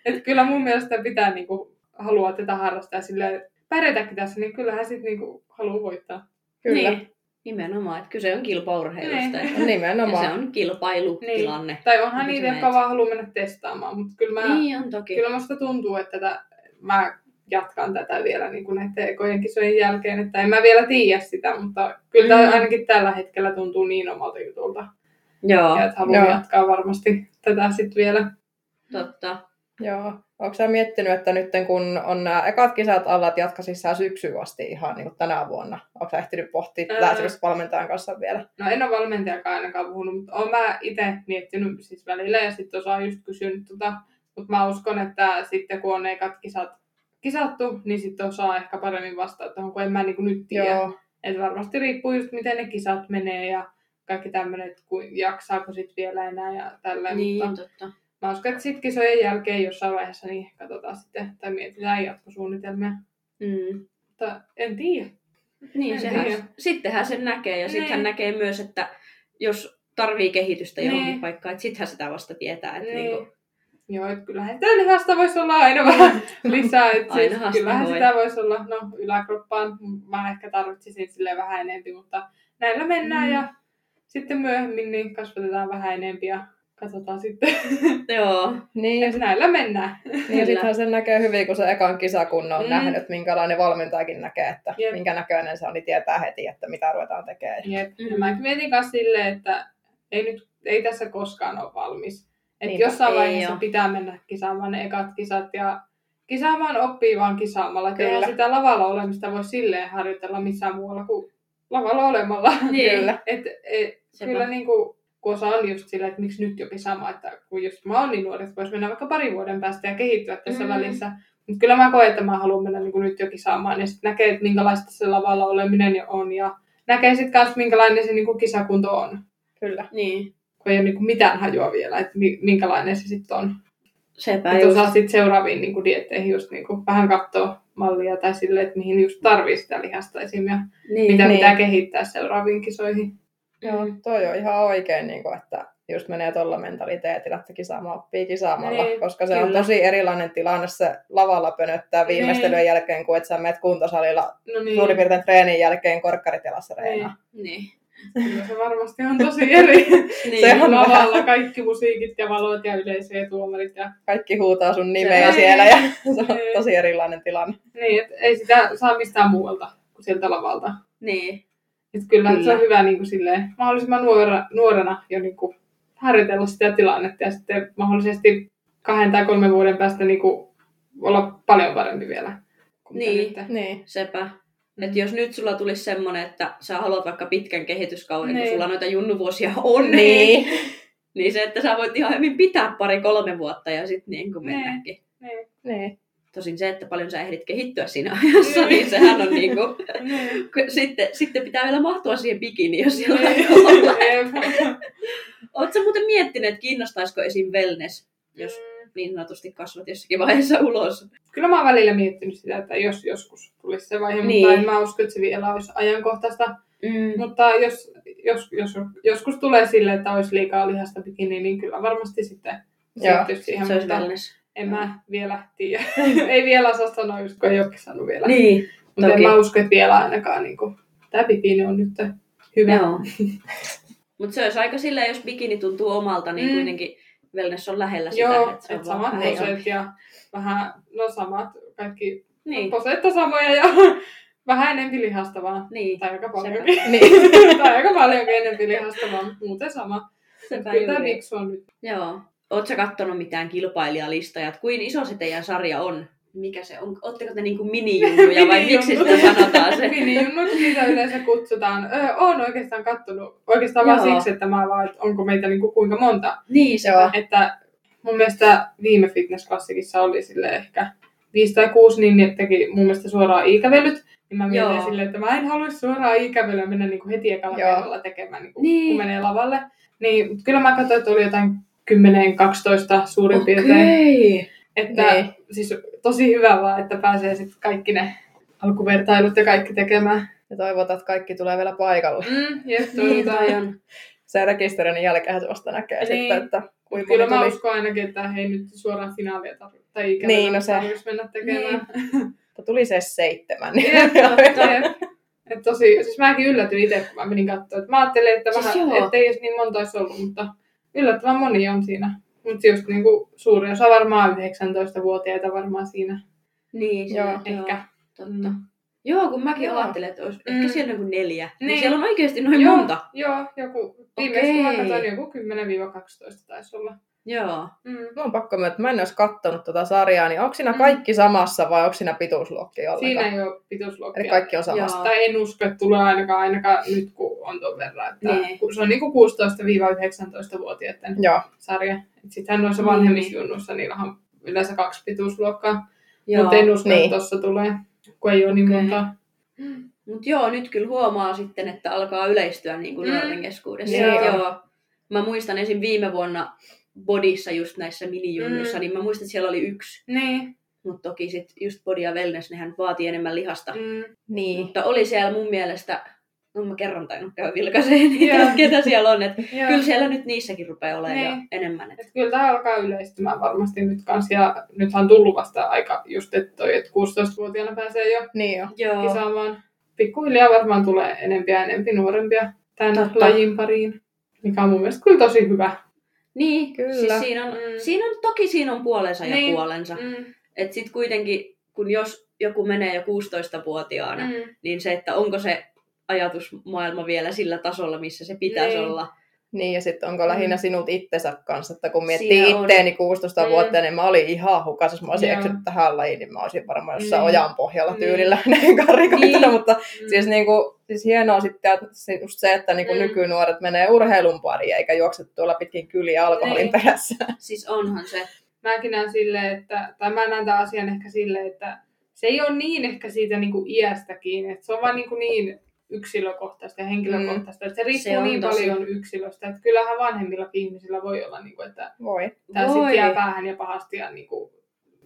Speaker 3: Et kyllä mun mielestä pitää niinku, haluaa tätä harrastaa ja silleen, pärjätäkin tässä, niin kyllähän sit niinku haluaa voittaa.
Speaker 1: Kyllä.
Speaker 2: Niin. Nimenomaan, että kyse on kilpaurheilusta.
Speaker 3: Niin.
Speaker 2: Ja se
Speaker 1: Nimenomaan.
Speaker 2: on kilpailutilanne.
Speaker 3: Tai onhan niitä, jotka vaan haluaa mennä testaamaan, mutta kyllä, mä,
Speaker 2: Niin on toki.
Speaker 3: kyllä musta tuntuu, että tätä, mä jatkan tätä vielä niin kuin näiden ekojen kisojen jälkeen, että en mä vielä tiedä sitä, mutta kyllä
Speaker 2: Mm.
Speaker 3: mm. ainakin tällä hetkellä tuntuu niin omalta jutulta.
Speaker 2: Joo,
Speaker 3: Ja että haluan
Speaker 1: Joo.
Speaker 3: jatkaa varmasti tätä sitten vielä.
Speaker 2: totta.
Speaker 1: Joo. Onko sä miettinyt, että nyt kun on nämä ekat kisat alla, että jatkaisit sä syksyyn asti ihan niin kuin tänä vuonna? Onko sä ehtinyt pohtia
Speaker 3: Ää.
Speaker 1: lähtivästä valmentajan kanssa vielä?
Speaker 3: No en ole valmentajakaan ainakaan puhunut, mutta olen mä itse miettinyt siis välillä ja sitten osaa just kysynyt tota. Mutta mä uskon, että sitten kun on ne ekat kisat kisattu, niin sitten osaa ehkä paremmin vastata tuohon, kun en mä niinku nyt tiedä.
Speaker 1: Joo,
Speaker 3: Et varmasti riippuu just miten ne kisat menee ja kaikki tämmöinen, että kuin jaksaako sit vielä enää ja tällä.
Speaker 2: Niin,
Speaker 3: Mutta
Speaker 2: totta.
Speaker 3: Mä uskon, että sitten kisojen jälkeen jossain vaiheessa niin katsotaan sitten, tai mietitään jatkosuunnitelmia.
Speaker 2: Mm.
Speaker 3: Mutta en tiedä.
Speaker 2: Niin,
Speaker 3: En
Speaker 2: sehän,
Speaker 3: tiedä.
Speaker 2: sittenhän sen näkee ja sitten hän
Speaker 3: Niin.
Speaker 2: näkee myös, että jos tarvii kehitystä johonkin
Speaker 3: Niin.
Speaker 2: paikkaan, että sittenhän sitä vasta tietää. Että
Speaker 3: Niin.
Speaker 2: niinku,
Speaker 3: Joo, että kyllähän sitä lihasta voisi olla aina vähän lisää. Että siis,
Speaker 2: sitä
Speaker 3: kyllähän
Speaker 2: voi.
Speaker 3: sitä voisi olla, no yläkroppaan mä ehkä tarvitsisin sille vähän enempi, mutta näillä mennään
Speaker 2: Mm.
Speaker 3: ja sitten myöhemmin niin kasvatetaan vähän enempi ja katsotaan sitten.
Speaker 2: joo,
Speaker 1: niin,
Speaker 3: että näillä mennään.
Speaker 1: niin ja
Speaker 2: Kyllä.
Speaker 1: sittenhän sen näkee hyvin, kun se ekan kisakunnon on
Speaker 3: Mm.
Speaker 1: nähnyt, minkälainen valmentajakin näkee, että
Speaker 3: Jep.
Speaker 1: minkä näköinen se on, niin tietää heti, että mitä ruvetaan tekemään.
Speaker 3: Jep.
Speaker 2: Mm.
Speaker 3: Ja mä mietin myös silleen, että ei, nyt, ei tässä koskaan ole valmis. Että
Speaker 1: Niinpä,
Speaker 3: jossain vaiheessa
Speaker 2: oo.
Speaker 3: pitää mennä kisaamaan ne ekat kisat ja kisaamaan oppii vaan kisaamalla.
Speaker 1: Kyllä.
Speaker 3: eihän sitä lavalla olemista voi silleen harjoitella missään muualla kuin lavalla olemalla.
Speaker 2: Niin.
Speaker 1: Kyllä.
Speaker 3: Et, et,
Speaker 2: Sepä.
Speaker 3: kyllä niin kuin, kun osa on just silleen, että miksi nyt jo kisaamaan, että kun just mä oon niin nuori, että voisi mennä vaikka parin vuoden päästä ja kehittyä tässä
Speaker 2: Mm.
Speaker 3: välissä. Mutta kyllä mä koen, että mä haluan mennä niin kuin nyt jo kisaamaan ja sitten näkee, että minkälaista se lavalla oleminen jo on ja näkee sitten kanssa minkälainen se niin kuin kisakunto on.
Speaker 1: Kyllä.
Speaker 2: niin.
Speaker 3: Kun ei ole niin kuin mitään hajua vielä, että mi- minkälainen se sitten on.
Speaker 2: Sepä
Speaker 3: Että
Speaker 2: just.
Speaker 3: osaa sitten seuraaviin niin kuin dietteihin just niin kuin vähän katsoa mallia tai silleen, että mihin just tarvii sitä lihasta esim. ja
Speaker 2: Niin.
Speaker 3: mitä
Speaker 1: Niin.
Speaker 3: pitää kehittää seuraaviin kisoihin.
Speaker 1: Joo, toi on ihan oikein, niin kuin, että just menee tuolla mentaliteetillä, että kisaamaan oppii kisaamalla,
Speaker 3: Niin,
Speaker 1: koska se on
Speaker 3: kyllä.
Speaker 1: tosi erilainen tilanne se lavalla pönöttää viimeistelyjen
Speaker 3: Niin.
Speaker 1: jälkeen, kuin että sä menet kuntosalilla
Speaker 3: No niin,
Speaker 1: suurin piirtein treenin jälkeen korkkarit jalassa reenaa.
Speaker 2: Niin.
Speaker 3: kyllä se varmasti on tosi eri.
Speaker 2: Niin.
Speaker 1: Se on
Speaker 3: Lavalla kaikki musiikit ja valot ja yleisö ja tuomarit. Ja...
Speaker 1: Kaikki huutaa sun nimeä
Speaker 2: Se-
Speaker 1: siellä ja se on
Speaker 3: Niin.
Speaker 1: tosi erilainen tilanne.
Speaker 3: Niin, et ei sitä saa mistään muualta kuin sieltä lavalta.
Speaker 2: niin.
Speaker 3: Et kyllä, kyllä. se on hyvä niin kuin silleen, mahdollisimman nuora, nuorena jo niin kuin harjoitella sitä tilannetta ja sitten mahdollisesti kahden tai kolmen vuoden päästä niin kuin olla paljon parempi vielä.
Speaker 2: Niin.
Speaker 3: nyt.
Speaker 1: Niin,
Speaker 2: Sepä.
Speaker 3: Mm.
Speaker 2: Että jos nyt sulla tulisi semmoinen, että sä haluat vaikka pitkän kehityskauden, kun
Speaker 3: Niin.
Speaker 2: sulla noita junnuvuosia on,
Speaker 1: niin.
Speaker 2: niin se, että sä voit ihan hyvin pitää pari-kolme vuotta ja sitten niin kuin
Speaker 3: Niin.
Speaker 2: mennäkin.
Speaker 3: Niin.
Speaker 1: niin.
Speaker 2: Tosin se, että paljon sä ehdit kehittyä siinä ajassa,
Speaker 3: Niin.
Speaker 2: niin sehän on niin kuin, sitten, sitten pitää vielä mahtua siihen bikiniin, jos sillä
Speaker 3: Niin. Jep.
Speaker 2: Oletko muuten miettinyt, että kiinnostaisiko esim. wellness, jos niin sanotusti kasvat jossakin vaiheessa ulos?
Speaker 3: Kyllä mä oon välillä miettinyt sitä, että jos joskus tulisi se vaihe,
Speaker 2: Niin.
Speaker 3: mutta en mä usko, että se vielä olisi ajankohtaista.
Speaker 2: Mm.
Speaker 3: Mutta jos, jos, jos joskus tulee sille, että olisi liikaa lihasta bikini, niin kyllä varmasti sitten
Speaker 1: Joo,
Speaker 3: siihen,
Speaker 2: Se olisi
Speaker 3: mutta
Speaker 2: wellness.
Speaker 3: En mä vielä tiedä. ei vielä osaa sanoa, just kun ei ole saanut vielä.
Speaker 2: Niin,
Speaker 3: mutta en mä usko, että vielä ainakaan niin kuin, tämä bikini on nyt hyvä.
Speaker 2: joo. Mutta se olisi aika silleen, jos bikini tuntuu omalta, niin
Speaker 3: Mm.
Speaker 2: kuitenkin wellness on lähellä sitä.
Speaker 3: Joo,
Speaker 2: että se on
Speaker 3: samat
Speaker 2: vaan vähän
Speaker 3: poseet ja vähän, no samat kaikki
Speaker 2: Niin,
Speaker 3: poseet on samoja ja vähän enempi lihasta vaan.
Speaker 2: niin.
Speaker 3: Tai aika
Speaker 2: Sepä.
Speaker 3: paljonkin.
Speaker 1: niin.
Speaker 3: tai aika paljonkin enempi lihasta vaan, muuten sama.
Speaker 2: Sepä
Speaker 3: Kyllä tämä on nyt.
Speaker 2: Joo. Oletko kattonut mitään kilpailijalistaa, että kuin iso se teidän sarja on? Mikä se on? Oletteko te niinku minijunnuja vai miksi sitä sanotaan se?
Speaker 3: Minijunnut, niitä yleensä kutsutaan. Öö, oon oikeastaan kattonut, oikeastaan vaan
Speaker 2: Joo.
Speaker 3: siksi, että mä vaan, että onko meitä niinku kuinka monta.
Speaker 2: Niin se on.
Speaker 3: Että mun mielestä viime fitnessklassikissa oli sille ehkä viisi tai kuusi, niin ne teki mun mielestä suoraan iikävelyt. Niin mä mietin
Speaker 2: Joo.
Speaker 3: silleen, että mä en haluaisi suoraan iikävelyä mennä niinku heti ekalla kerralla tekemään, niinku,
Speaker 2: Niin.
Speaker 3: kun menee lavalle. Niin, kyllä mä katsoin, että oli jotain 10-12 suurin piirtein.
Speaker 2: Okei.
Speaker 3: Että
Speaker 1: Niin.
Speaker 3: siis tosi hyvä vaan, että pääsee sitten kaikki ne alkuvertailut ja kaikki tekemään.
Speaker 1: Ja toivotaan, että kaikki tulee vielä paikalle.
Speaker 3: Mm, jep,
Speaker 2: Niin
Speaker 3: toivotaan.
Speaker 1: Se rekisteröinnin jälkeen se vasta näkee
Speaker 3: Niin.
Speaker 1: sitten, että kuinka
Speaker 3: Kyllä mä
Speaker 1: tuli.
Speaker 3: uskon ainakin, että hei nyt suoraan finaalia tarvitse. Tai ikävä
Speaker 1: Niin, no se.
Speaker 3: mennä tekemään.
Speaker 1: Mutta tuli se seitsemän.
Speaker 3: Jep,
Speaker 2: Totta.
Speaker 3: Et tosi, siis mäkin yllätyin itse, kun mä menin katsomaan. Mä ajattelin, että
Speaker 2: Siis
Speaker 3: vähän, ettei edes niin monta olisi ollut, mutta yllättävän moni on siinä. Mutta just niinku suuri osa varmaan 19-vuotiaita varmaan siinä
Speaker 2: Niin, se,
Speaker 1: Joo,
Speaker 2: joo,
Speaker 3: ehkä.
Speaker 2: Totta.
Speaker 3: Mm.
Speaker 2: Joo, kun mäkin
Speaker 3: Joo.
Speaker 2: ajattelin, että olisi
Speaker 3: Mm.
Speaker 2: ehkä siellä joku neljä. Niin.
Speaker 3: Niin.
Speaker 2: siellä on oikeasti noin
Speaker 3: Joo.
Speaker 2: monta.
Speaker 3: Joo, joku, viimeksi kun mä katsoin, joku 10-12 taisi olla.
Speaker 2: Joo.
Speaker 3: Mm.
Speaker 1: Mä oon pakko myöntää, että mä en olisi kattonut tuota sarjaa, niin onko siinä
Speaker 3: Mm.
Speaker 1: kaikki samassa vai onko siinä pituusluokkia
Speaker 3: Siinä
Speaker 1: ollenkaan?
Speaker 3: ei ole pituusluokkia.
Speaker 1: Eli kaikki on samassa.
Speaker 2: Joo.
Speaker 3: Tai en usko, että tulee ainakaan, ainakaan nyt, kun on tuon verran. Että
Speaker 2: Niin.
Speaker 3: kun Se on niinku 16-19-vuotiaiden
Speaker 1: Joo,
Speaker 3: sarja. Sittenhän noissa
Speaker 2: Niin.
Speaker 3: vanhemmissa junnuissa, niillä on yleensä kaksi pituusluokkaa. Mutta en usko,
Speaker 1: niin.
Speaker 3: että tuossa tulee, kun ei ole niin
Speaker 2: Okei.
Speaker 3: monta.
Speaker 2: Mutta joo, nyt kyllä huomaa sitten, että alkaa yleistyä niin kuin
Speaker 3: Mm.
Speaker 2: nuorten keskuudessa.
Speaker 1: Joo.
Speaker 2: Joo. joo. Mä muistan esim. viime vuonna Bodissa just näissä minijunnuissa,
Speaker 3: Mm.
Speaker 2: niin mä muistan, että siellä oli yksi.
Speaker 3: Niin.
Speaker 2: Mutta toki sit just body ja wellness, nehän vaatii enemmän lihasta.
Speaker 3: Mm.
Speaker 1: Niin.
Speaker 2: Mutta oli siellä mun mielestä, no mä kerron tainnut käydä vilkaiseen niitä, ketä siellä on. Et kyllä siellä nyt niissäkin rupeaa olemaan jo
Speaker 3: Niin.
Speaker 2: enemmän. Et.
Speaker 3: Et kyllä tämä alkaa yleistymään varmasti nyt kanssa. Ja nythän on tullut vasta aika just, että toi, että 16-vuotiaana pääsee jo
Speaker 1: Niin jo.
Speaker 2: Joo.
Speaker 3: kisaamaan. Pikkuhiljaa varmaan tulee enempiä ja enempi nuorempia tämän
Speaker 2: Totta.
Speaker 3: lajin pariin. Mikä on mun mielestä kyllä tosi hyvä.
Speaker 2: Niin,
Speaker 1: Kyllä.
Speaker 2: Siis siinä, on,
Speaker 3: Mm.
Speaker 2: siinä on, toki siinä on puolensa ja
Speaker 3: Niin.
Speaker 2: puolensa.
Speaker 3: Mm.
Speaker 2: Että sitten kuitenkin, kun jos joku menee jo 16-vuotiaana,
Speaker 3: Mm.
Speaker 2: niin se, että onko se ajatusmaailma vielä sillä tasolla, missä se pitäisi
Speaker 3: Niin.
Speaker 2: olla.
Speaker 1: Niin, ja sitten onko lähinnä
Speaker 3: Mm.
Speaker 1: sinut itsensä kanssa, että kun miettii
Speaker 2: Siinä on.
Speaker 1: itteeni 16
Speaker 3: Mm.
Speaker 1: vuotta, niin mä olin ihan hukas, jos mä olisin eksynyt tähän lajiin, niin mä olisin varmaan jossain
Speaker 3: Niin.
Speaker 1: ojan pohjalla
Speaker 3: Niin.
Speaker 1: tyylillä näin karikoituna,
Speaker 2: Niin.
Speaker 1: mutta
Speaker 3: Mm.
Speaker 1: siis, niinku, siis hienoa sitten just se, että niinku
Speaker 3: Mm.
Speaker 1: nykynuoret menee urheilun pariin, eikä juokse tuolla pitkin kyliä alkoholin
Speaker 3: Niin.
Speaker 1: perässä.
Speaker 2: Siis onhan se.
Speaker 3: mäkin näen silleen, että, tai mä näen tämän asian ehkä silleen, että se ei ole niin ehkä siitä niin kuin iästä kiinni, että se on vaan niin, kuin niin yksilökohtaista ja henkilökohtaista, että se riippuu
Speaker 2: Se on
Speaker 3: niin
Speaker 2: tosi.
Speaker 3: paljon yksilöstä, että kyllähän vanhemmillakin ihmisillä voi olla, niin kuin, että
Speaker 1: Voi.
Speaker 3: tämä sitten jää päähän ja pahasti ja niin kuin,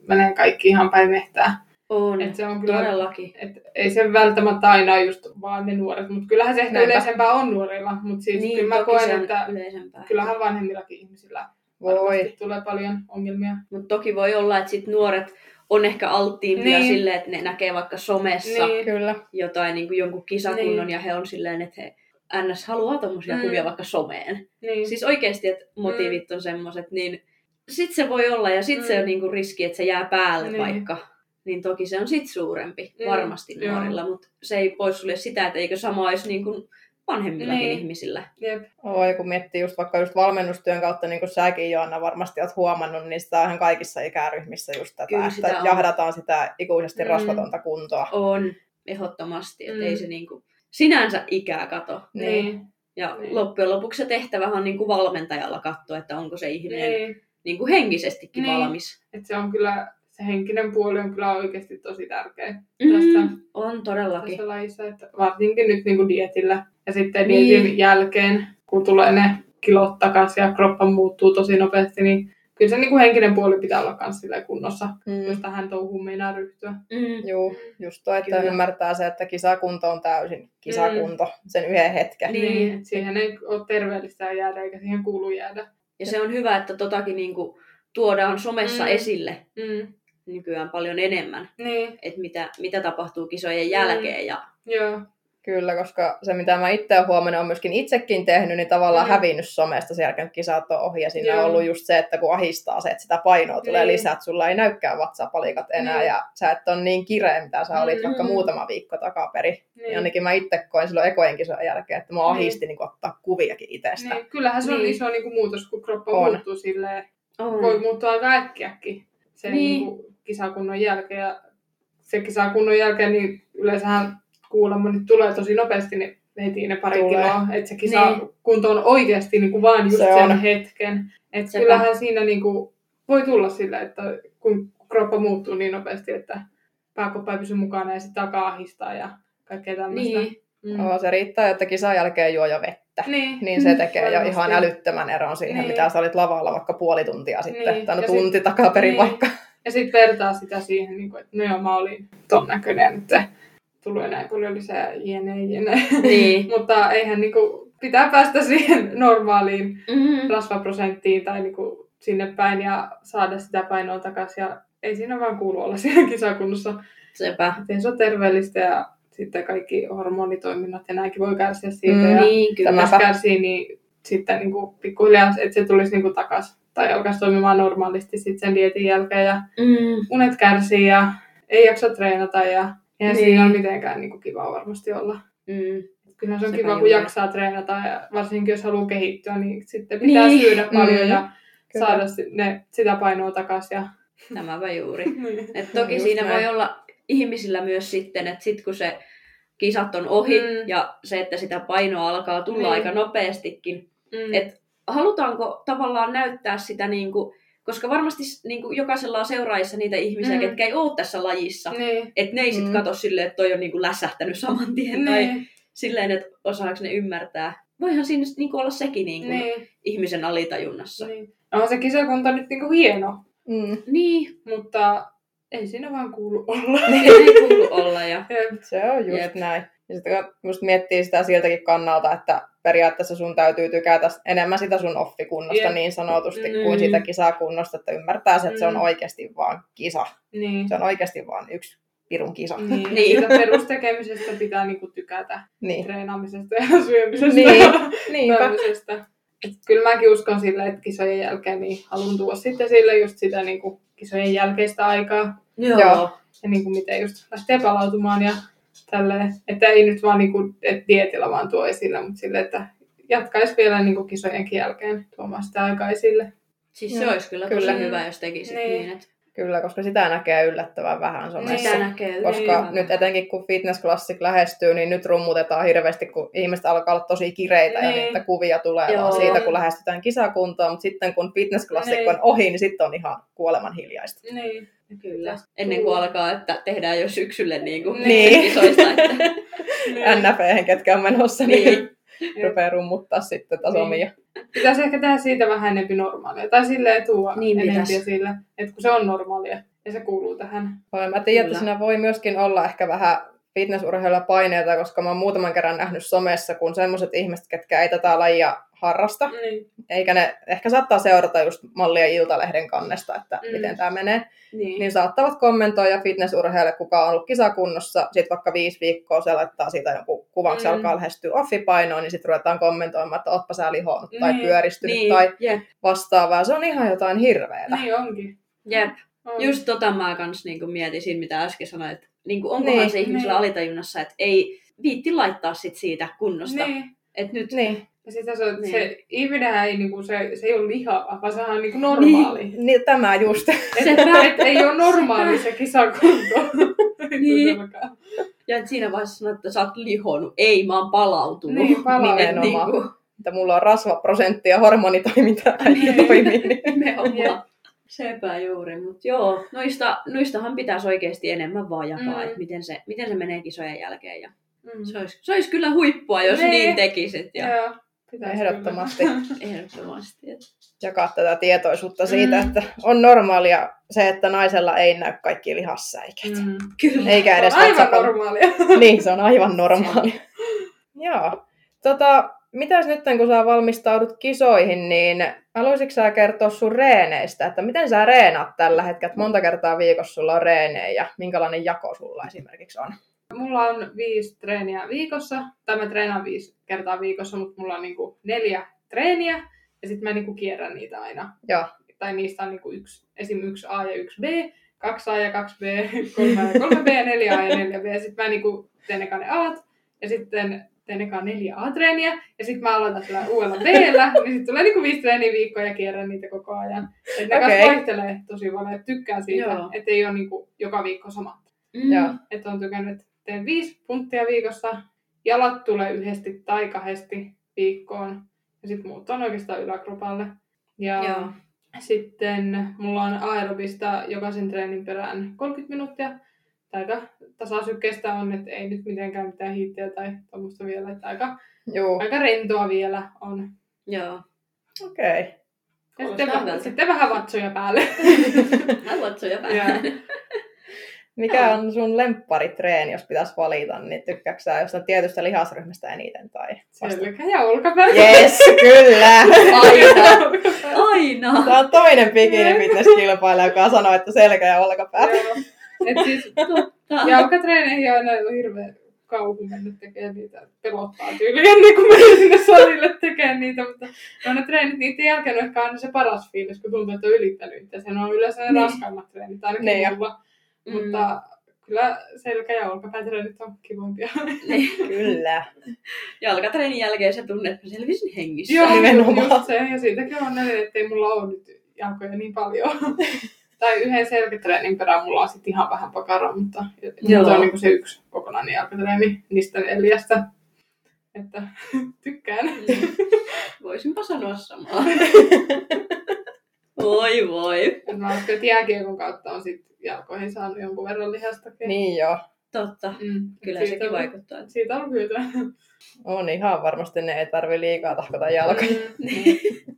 Speaker 3: menee kaikki ihan päin mehtää.
Speaker 2: On.
Speaker 3: Et se on kyllä,
Speaker 2: Todellakin.
Speaker 3: et ei se välttämättä aina ole just vaan ne nuoret, mutta kyllähän se ehkä
Speaker 1: Näinpä.
Speaker 3: yleisempää on nuorilla, mutta siis
Speaker 2: niin,
Speaker 3: kyllä mä koen, että
Speaker 2: yleisempää.
Speaker 3: kyllähän vanhemmillakin ihmisillä
Speaker 1: Voi.
Speaker 3: tulee paljon ongelmia.
Speaker 2: Mutta toki voi olla, että sit nuoret on ehkä alttiimpia
Speaker 3: Niin.
Speaker 2: silleen, että ne näkee vaikka somessa
Speaker 3: Niin.
Speaker 1: Kyllä.
Speaker 2: jotain niin kuin jonkun kisakunnon
Speaker 3: Niin.
Speaker 2: ja he on silleen, että he NS haluaa tommosia
Speaker 3: Mm.
Speaker 2: kuvia vaikka someen.
Speaker 3: Niin.
Speaker 2: Siis oikeasti, että motiivit on semmoset, niin sit se voi olla ja sit
Speaker 3: Mm.
Speaker 2: se on niinku riski, että se jää päälle
Speaker 3: Niin.
Speaker 2: vaikka. Niin toki se on sit suurempi
Speaker 3: Mm,
Speaker 2: varmasti nuorilla, mutta se ei poissulje sitä, että eikö sama olisi niinku vanhemmillakin
Speaker 3: Niin.
Speaker 2: ihmisillä.
Speaker 3: Jep.
Speaker 1: Oi, kun miettii just vaikka just valmennustyön kautta, niin kuin säkin Joanna varmasti olet huomannut, niin sitä on ihan kaikissa ikäryhmissä just tätä,
Speaker 2: Kyllä sitä
Speaker 1: että
Speaker 2: on.
Speaker 1: jahdataan sitä ikuisesti
Speaker 3: Mm.
Speaker 1: rasvatonta kuntoa.
Speaker 2: On ehdottomasti, että
Speaker 3: Mm.
Speaker 2: ei se niinku sinänsä ikää kato.
Speaker 3: Niin.
Speaker 2: Ja
Speaker 3: Niin.
Speaker 2: loppujen lopuksi se tehtävä on niinku valmentajalla katsoa, että onko se ihminen
Speaker 3: Niin.
Speaker 2: niinku henkisestikin
Speaker 3: Niin.
Speaker 2: valmis.
Speaker 3: Et se on kyllä, se henkinen puoli on kyllä oikeasti tosi tärkeä Tässä-
Speaker 2: Mm, on todellakin.
Speaker 3: tässä lajissa, että varsinkin nyt niin kuin dietillä. Ja sitten
Speaker 2: Niin.
Speaker 3: dietin jälkeen, kun tulee ne kilot takaisin ja kroppa muuttuu tosi nopeasti, niin kyllä se niin kuin henkinen puoli pitää olla myös kunnossa, jos
Speaker 1: Mm.
Speaker 3: tähän touhuun meinaa ryhtyä.
Speaker 2: Mm.
Speaker 1: Juu, just toi, että
Speaker 2: Kyllä.
Speaker 1: ymmärtää se, että kisakunto on täysin kisakunto sen yhden hetken.
Speaker 2: Niin.
Speaker 3: Niin, että siihen ei ole terveellistä jäädä eikä siihen kuulu jäädä.
Speaker 2: Ja se on hyvä, että totakin niinku tuodaan somessa
Speaker 3: Mm.
Speaker 2: esille
Speaker 3: Mm.
Speaker 2: Nykyään paljon enemmän,
Speaker 3: Niin,
Speaker 2: että mitä, mitä tapahtuu kisojen jälkeen. Ja,
Speaker 3: joo.
Speaker 1: Kyllä, koska se mitä mä itse olen huomannut, on myöskin itsekin tehnyt, niin tavallaan
Speaker 3: Mm.
Speaker 1: hävinnyt somesta sen jälkeen, kun kisat on ohi. Ja siinä
Speaker 3: Joo.
Speaker 1: on ollut just se, että kun ahistaa se, että sitä painoa tulee
Speaker 3: Niin.
Speaker 1: lisää, että sulla ei näykään vatsapalikat enää
Speaker 3: Niin.
Speaker 1: ja sä et ole niin kireä, mitä sä olit
Speaker 3: Mm.
Speaker 1: vaikka muutama viikko takaperin.
Speaker 3: Niin.
Speaker 1: Ja ainakin mä itse koin silloin ekojen kisojen jälkeen, että mua
Speaker 3: Niin.
Speaker 1: ahisti niin ottaa kuviakin itsestä.
Speaker 3: Niin, kyllähän se on
Speaker 2: Niin.
Speaker 3: iso niin kuin muutos, kun kroppa
Speaker 1: On.
Speaker 3: muuttuu silleen.
Speaker 2: on.
Speaker 3: Voi muuttua aika äkkiäkin sen
Speaker 2: Niin.
Speaker 3: niin. Niin kuin kisakunnon jälkeen. Ja se kisakunnon jälkeen, niin yleensähän kuulemma nyt tulee tosi nopeasti niin heti ne pari
Speaker 1: Tulee.
Speaker 3: kiloa. Että se kisakunto on oikeasti niin kuin vaan just
Speaker 1: Se
Speaker 3: se
Speaker 1: on.
Speaker 3: sen hetken. Että kyllähän siinä niin kuin voi tulla sillä, että kun kroppa muuttuu niin nopeasti, että pääkoppa ei pysy mukana ja sitten alkaa ahistaa ja kaikkea tämmöistä.
Speaker 2: Niin. Mm.
Speaker 1: Oo, se riittää, että kisan jälkeen juo jo vettä.
Speaker 3: Niin.
Speaker 1: Niin se tekee jo
Speaker 3: Varmasti.
Speaker 1: ihan älyttömän eron siihen,
Speaker 3: Niin.
Speaker 1: mitä sä olit lavalla vaikka puoli tuntia sitten.
Speaker 3: Niin.
Speaker 1: Tai no tunti takaperin
Speaker 3: niin.
Speaker 1: vaikka.
Speaker 3: Ja sitten vertaa sitä siihen, niin kuin, että no joo, mä olin ton näköinen, että tulee näin paljon lisää jene, jene.
Speaker 2: Niin.
Speaker 3: Mutta eihän niin kuin, pitää päästä siihen normaaliin
Speaker 2: Mm.
Speaker 3: rasvaprosenttiin tai niin kuin, sinne päin ja saada sitä painoa takaisin. Ja ei siinä vaan kuulu olla siinä kisakunnossa.
Speaker 2: Sepä.
Speaker 3: Ei se ole terveellistä ja sitten kaikki hormonitoiminnat ja näinkin voi kärsiä siitä.
Speaker 1: Mm,
Speaker 3: ja
Speaker 2: Niin, kyllä.
Speaker 1: Tämä-
Speaker 3: jos kärsii, niin sitten niin kuin, pikkuhiljaa, että se tulisi niin kuin, takaisin tai alkaisi toimimaan normaalisti sitten sen dietin jälkeen. Ja
Speaker 2: Mm.
Speaker 3: unet kärsii ja ei jaksa treenata ja eihän
Speaker 2: Niin.
Speaker 3: siinä ole mitenkään niin kuin, kivaa varmasti olla.
Speaker 2: Mm.
Speaker 3: Kyllä se on
Speaker 2: Sepä
Speaker 3: kiva, kun
Speaker 2: juuri.
Speaker 3: jaksaa treenata ja varsinkin jos haluaa kehittyä, niin sitten pitää
Speaker 2: Niin.
Speaker 3: syödä paljon
Speaker 1: Mm.
Speaker 3: ja
Speaker 1: Kyllä.
Speaker 3: saada ne, sitä painoa takaisin. Ja...
Speaker 2: Tämäpä juuri.
Speaker 3: Niin.
Speaker 2: Et toki
Speaker 1: Just
Speaker 2: siinä
Speaker 1: näin.
Speaker 2: voi olla ihmisillä myös sitten, että sit kun se kisat on ohi
Speaker 3: Mm.
Speaker 2: ja se, että sitä painoa alkaa tulla
Speaker 3: Niin.
Speaker 2: aika nopeastikin,
Speaker 3: Mm.
Speaker 2: et halutaanko tavallaan näyttää sitä niin kuin Koska varmasti niin kuin, jokaisella on seuraajissa niitä ihmisiä,
Speaker 3: Mm.
Speaker 2: ketkä ei ole tässä lajissa.
Speaker 3: Niin.
Speaker 2: Että ne ei sit
Speaker 1: Mm.
Speaker 2: katso silleen, että toi on niin kuin läsähtänyt saman tien. Tai
Speaker 3: Niin.
Speaker 2: silleen, että osaako ne ymmärtää. Voihan siinä niin kuin olla sekin niin kuin
Speaker 3: Niin.
Speaker 2: ihmisen alitajunnassa.
Speaker 3: niin. Onhan se kisakunta nyt niinku hieno,
Speaker 1: Mm.
Speaker 2: Niin,
Speaker 3: mutta ei siinä vaan kuulu olla.
Speaker 2: ei kuulu olla. Ja...
Speaker 3: Jep.
Speaker 1: Se on just
Speaker 2: Jep.
Speaker 1: näin. Ja sitten kun miettii sitä siltäkin kannalta, että periaatteessa sun täytyy tykätä enemmän sitä sun offikunnosta
Speaker 3: Jep.
Speaker 1: niin sanotusti
Speaker 2: Mm.
Speaker 1: kuin sitä kisakunnosta, että ymmärtää se, että se on
Speaker 3: Mm.
Speaker 1: oikeasti vaan kisa.
Speaker 3: Niin.
Speaker 1: Se on oikeasti vaan yksi pirun kisa.
Speaker 3: Niin.
Speaker 2: Niin.
Speaker 3: Siitä perustekemisestä pitää niinku tykätä.
Speaker 1: Niin.
Speaker 3: Treenaamisesta ja syömisestä.
Speaker 1: Niin. Niinpä.
Speaker 3: tämmöisestä. Et kyllä mäkin uskon sille, että kisojen jälkeen niin haluan tuoda sitten sille just sitä niin kuin kisojen jälkeistä aikaa.
Speaker 2: Joo.
Speaker 1: Joo.
Speaker 3: Ja niin kuin miten just lähtee palautumaan ja tälleen. Että ei nyt vaan niin kuin, että dietillä vaan tuo esille, mutta sille, että jatkaisi vielä niin kuin kisojenkin jälkeen tuomaan sitä aikaa esille.
Speaker 2: Siis se
Speaker 1: Joo,
Speaker 2: olisi kyllä,
Speaker 1: kyllä.
Speaker 2: tosi hyvä, jos tekisit
Speaker 3: Niin.
Speaker 2: niin. niin että
Speaker 1: Kyllä, koska sitä näkee yllättävän vähän somessa.
Speaker 2: sitä näkee
Speaker 1: Koska
Speaker 2: yllättävän
Speaker 1: nyt etenkin kun Fitness Classic lähestyy, niin nyt rummutetaan hirveästi, kun ihmiset alkaa olla tosi kireitä ja
Speaker 3: Niin.
Speaker 1: niitä kuvia tulee
Speaker 2: Joo.
Speaker 1: vaan siitä, kun lähestytään kisakuntaa, mutta sitten kun Fitness Classic
Speaker 3: Niin.
Speaker 1: on ohi, niin sitten on ihan kuoleman hiljaista.
Speaker 3: Niin.
Speaker 2: Kyllä. Ennen kuin alkaa, että tehdään jo syksylle niin kuin
Speaker 1: Niin.
Speaker 2: kisoista. Että...
Speaker 1: NFEhen, ketkä on menossa, niin,
Speaker 2: Niin.
Speaker 1: Rupeaa rummuttaa sitten taas
Speaker 3: Niin.
Speaker 1: omia.
Speaker 3: Pitäisi ehkä tehdä siitä vähän enempi normaalia. Tai silleen tuoda
Speaker 2: Niin
Speaker 3: enempi
Speaker 2: pitäisi.
Speaker 3: sille, että kun se on normaalia ja se kuuluu tähän.
Speaker 1: Vai Mä tiedän, että siinä voi myöskin olla ehkä vähän fitnessurheilla paineita, koska mä oon muutaman kerran nähnyt somessa, kun semmoiset ihmiset, ketkä ei tätä lajia harrasta,
Speaker 3: Niin.
Speaker 1: eikä ne ehkä saattaa seurata just mallia Iltalehden kannesta, että
Speaker 3: Mm.
Speaker 1: miten tämä menee,
Speaker 2: Niin.
Speaker 1: niin saattavat kommentoida fitnessurheille, kuka on ollut kisakunnossa, sitten vaikka viisi viikkoa se laittaa siitä jonkun kuvan,
Speaker 3: Mm.
Speaker 1: alkaa lähestyä offipainoon, niin sitten ruvetaan kommentoimaan, että ootpa sä lihonnut tai
Speaker 3: Niin.
Speaker 1: pyöristynyt
Speaker 2: Niin.
Speaker 1: tai
Speaker 2: Jep.
Speaker 1: vastaavaa. Se on ihan jotain hirveetä.
Speaker 3: niin onkin.
Speaker 2: Jep.
Speaker 3: On.
Speaker 2: Just tota mä kans niinku mietin siinä, mitä äsken sanoin, että niinku onkohan
Speaker 1: Niin,
Speaker 2: se ihmisellä
Speaker 3: niin.
Speaker 2: alitajunnassa, että ei viitti laittaa sit siitä kunnosta.
Speaker 3: Niin.
Speaker 2: Et nyt,
Speaker 1: Niin.
Speaker 3: Ja sitä se, on,
Speaker 2: Niin.
Speaker 3: se ihminenhän ei, niinku, se, se ei ole lihava, vaan se on niinku normaali. Niin.
Speaker 1: niin tämä just.
Speaker 2: Sepä.
Speaker 3: Et, ei ole normaali se kisakunto.
Speaker 2: Niin. Ja siinä vaiheessa sanoit, että sä oot lihonnut. Ei, mä oon palautunut.
Speaker 3: Niin, palautunut.
Speaker 2: Niinku,
Speaker 1: että mulla on rasvaprosentti ja hormonitoiminta
Speaker 3: Niin.
Speaker 1: toimii. Niin.
Speaker 2: nimenomaan. Sepä juuri, mutta joo, noista, noistahan pitäisi oikeasti enemmän vaan jakaa,
Speaker 3: Mm.
Speaker 2: että miten se, miten se menee kisojen jälkeen. Ja
Speaker 3: Mm.
Speaker 2: se, olisi, se olisi kyllä huippua, jos
Speaker 3: Niin.
Speaker 2: niin tekisit. Ja
Speaker 3: Joo, pitäisi
Speaker 1: Ehdottomasti
Speaker 2: ehdottomasti.
Speaker 1: Jakaa tätä tietoisuutta siitä,
Speaker 3: Mm.
Speaker 1: että on normaalia se, että naisella ei näy kaikki lihassäikä.
Speaker 3: kyllä. Mm.
Speaker 2: Kyllä.
Speaker 1: Eikä edes
Speaker 3: Se on aivan normaalia.
Speaker 1: Niin, se on aivan normaalia. Joo. Tota, mitäs nyt kun sä valmistaudut kisoihin, niin haluaisitko sä kertoa sun reeneistä, että miten sä reenaat tällä hetkellä, että monta kertaa viikossa sulla on reenejä ja minkälainen jako sulla esimerkiksi on?
Speaker 3: Mulla on viisi treeniä viikossa, tai mä treenaan viisi kertaa viikossa, mutta mulla on niinku neljä treeniä, ja sitten mä niinku kierrän niitä aina.
Speaker 1: Joo.
Speaker 3: Tai niistä on niinku yksi, esim. yksi A ja yksi B, kaksi A ja kaksi B, kolme A ja kolme B, neljä A ja neljä B. Sitten mä niinku teen eka ne Aat, ja sitten teen eka neljä A-treeniä, ja sitten mä aloitan sillä uudella Bllä, niin sitten tulee niinku viisi treeniä viikkoa ja kierrän niitä koko ajan. Et ne okay. vaihtelee tosi paljon, että tykkään siitä, että ei ole niinku joka viikko sama
Speaker 2: Mm.
Speaker 3: Että on tykännyt, että teen viisi punttia viikossa. Jalat tulee yhdesti tai kahdesti viikkoon. Ja sitten muut on oikeastaan yläkropalle. Ja
Speaker 2: Joo.
Speaker 3: sitten mulla on aerobista jokaisen treenin perään 30 minuuttia. Tai aika tasasykkeistä on, että ei nyt mitenkään mitään hiittiä tai tuommoista vielä. Että aika,
Speaker 1: Joo,
Speaker 3: aika rentoa vielä on.
Speaker 2: Joo.
Speaker 1: okei. Okay.
Speaker 3: Ja sitten, vähän, sitten vähän vatsoja päälle.
Speaker 2: Haluatko jo
Speaker 3: Joo.
Speaker 2: vähän?
Speaker 1: Mikä on sun lempparitreeni, jos pitäisi valita, niin tykkääksä sä jostain tietystä lihasryhmästä eniten tai vasta?
Speaker 3: Selkä ja olkapää.
Speaker 1: Yes, kyllä!
Speaker 2: Aina. Aina.
Speaker 1: Tämä on toinen bikini fitness kilpailija, joka sanoo, että selkä ja olkapää.
Speaker 3: Joo. Et siis
Speaker 2: Totta.
Speaker 3: Jalkatreeneihin on aina hirveä kauhu mennä tekemään niitä. Pelottaa tyyliin ennen kuin menen sinne salille tekemään niitä, mutta no ne treenit niiden jälkeen on ehkä aina se paras fiilis, kun tuntuu, että on ylittänyt itse. Se on yleensä ne
Speaker 2: Niin.
Speaker 3: raskaimmat treenit, ainakin
Speaker 1: Niin
Speaker 3: mulla.
Speaker 2: Mm.
Speaker 3: Mutta kyllä selkä- ja olkapäätreenit on kivoimpia.
Speaker 2: Niin.
Speaker 1: Kyllä.
Speaker 2: Jalkatreenin jälkeen sä tunnet, että selvisin hengissä.
Speaker 3: Joo,
Speaker 1: nimenomaan.
Speaker 3: just se. Ja siitäkin on näin, ettei mulla ole nyt jalkoja niin paljon. tai yhden selkätreenin perään mulla on sitten ihan vähän pakaraa, mutta
Speaker 2: Joo.
Speaker 3: se on niinku se yksi kokonainen jalkatreeni niistä neljästä. Että tykkään.
Speaker 2: Voisinpa sanoa samaa. Voi voi.
Speaker 3: Mä uskon, että jääkiekon kautta on sit jalkoihin saanut jonkun verran lihastakin.
Speaker 1: Niin joo.
Speaker 2: Totta.
Speaker 3: Mm.
Speaker 2: Kyllä
Speaker 3: Siitä
Speaker 2: sekin
Speaker 3: on-
Speaker 2: vaikuttaa.
Speaker 3: Siitä on hyötyä.
Speaker 1: On ihan varmasti, ne ei tarvi liikaa tahkota jalkoja.
Speaker 3: Mm.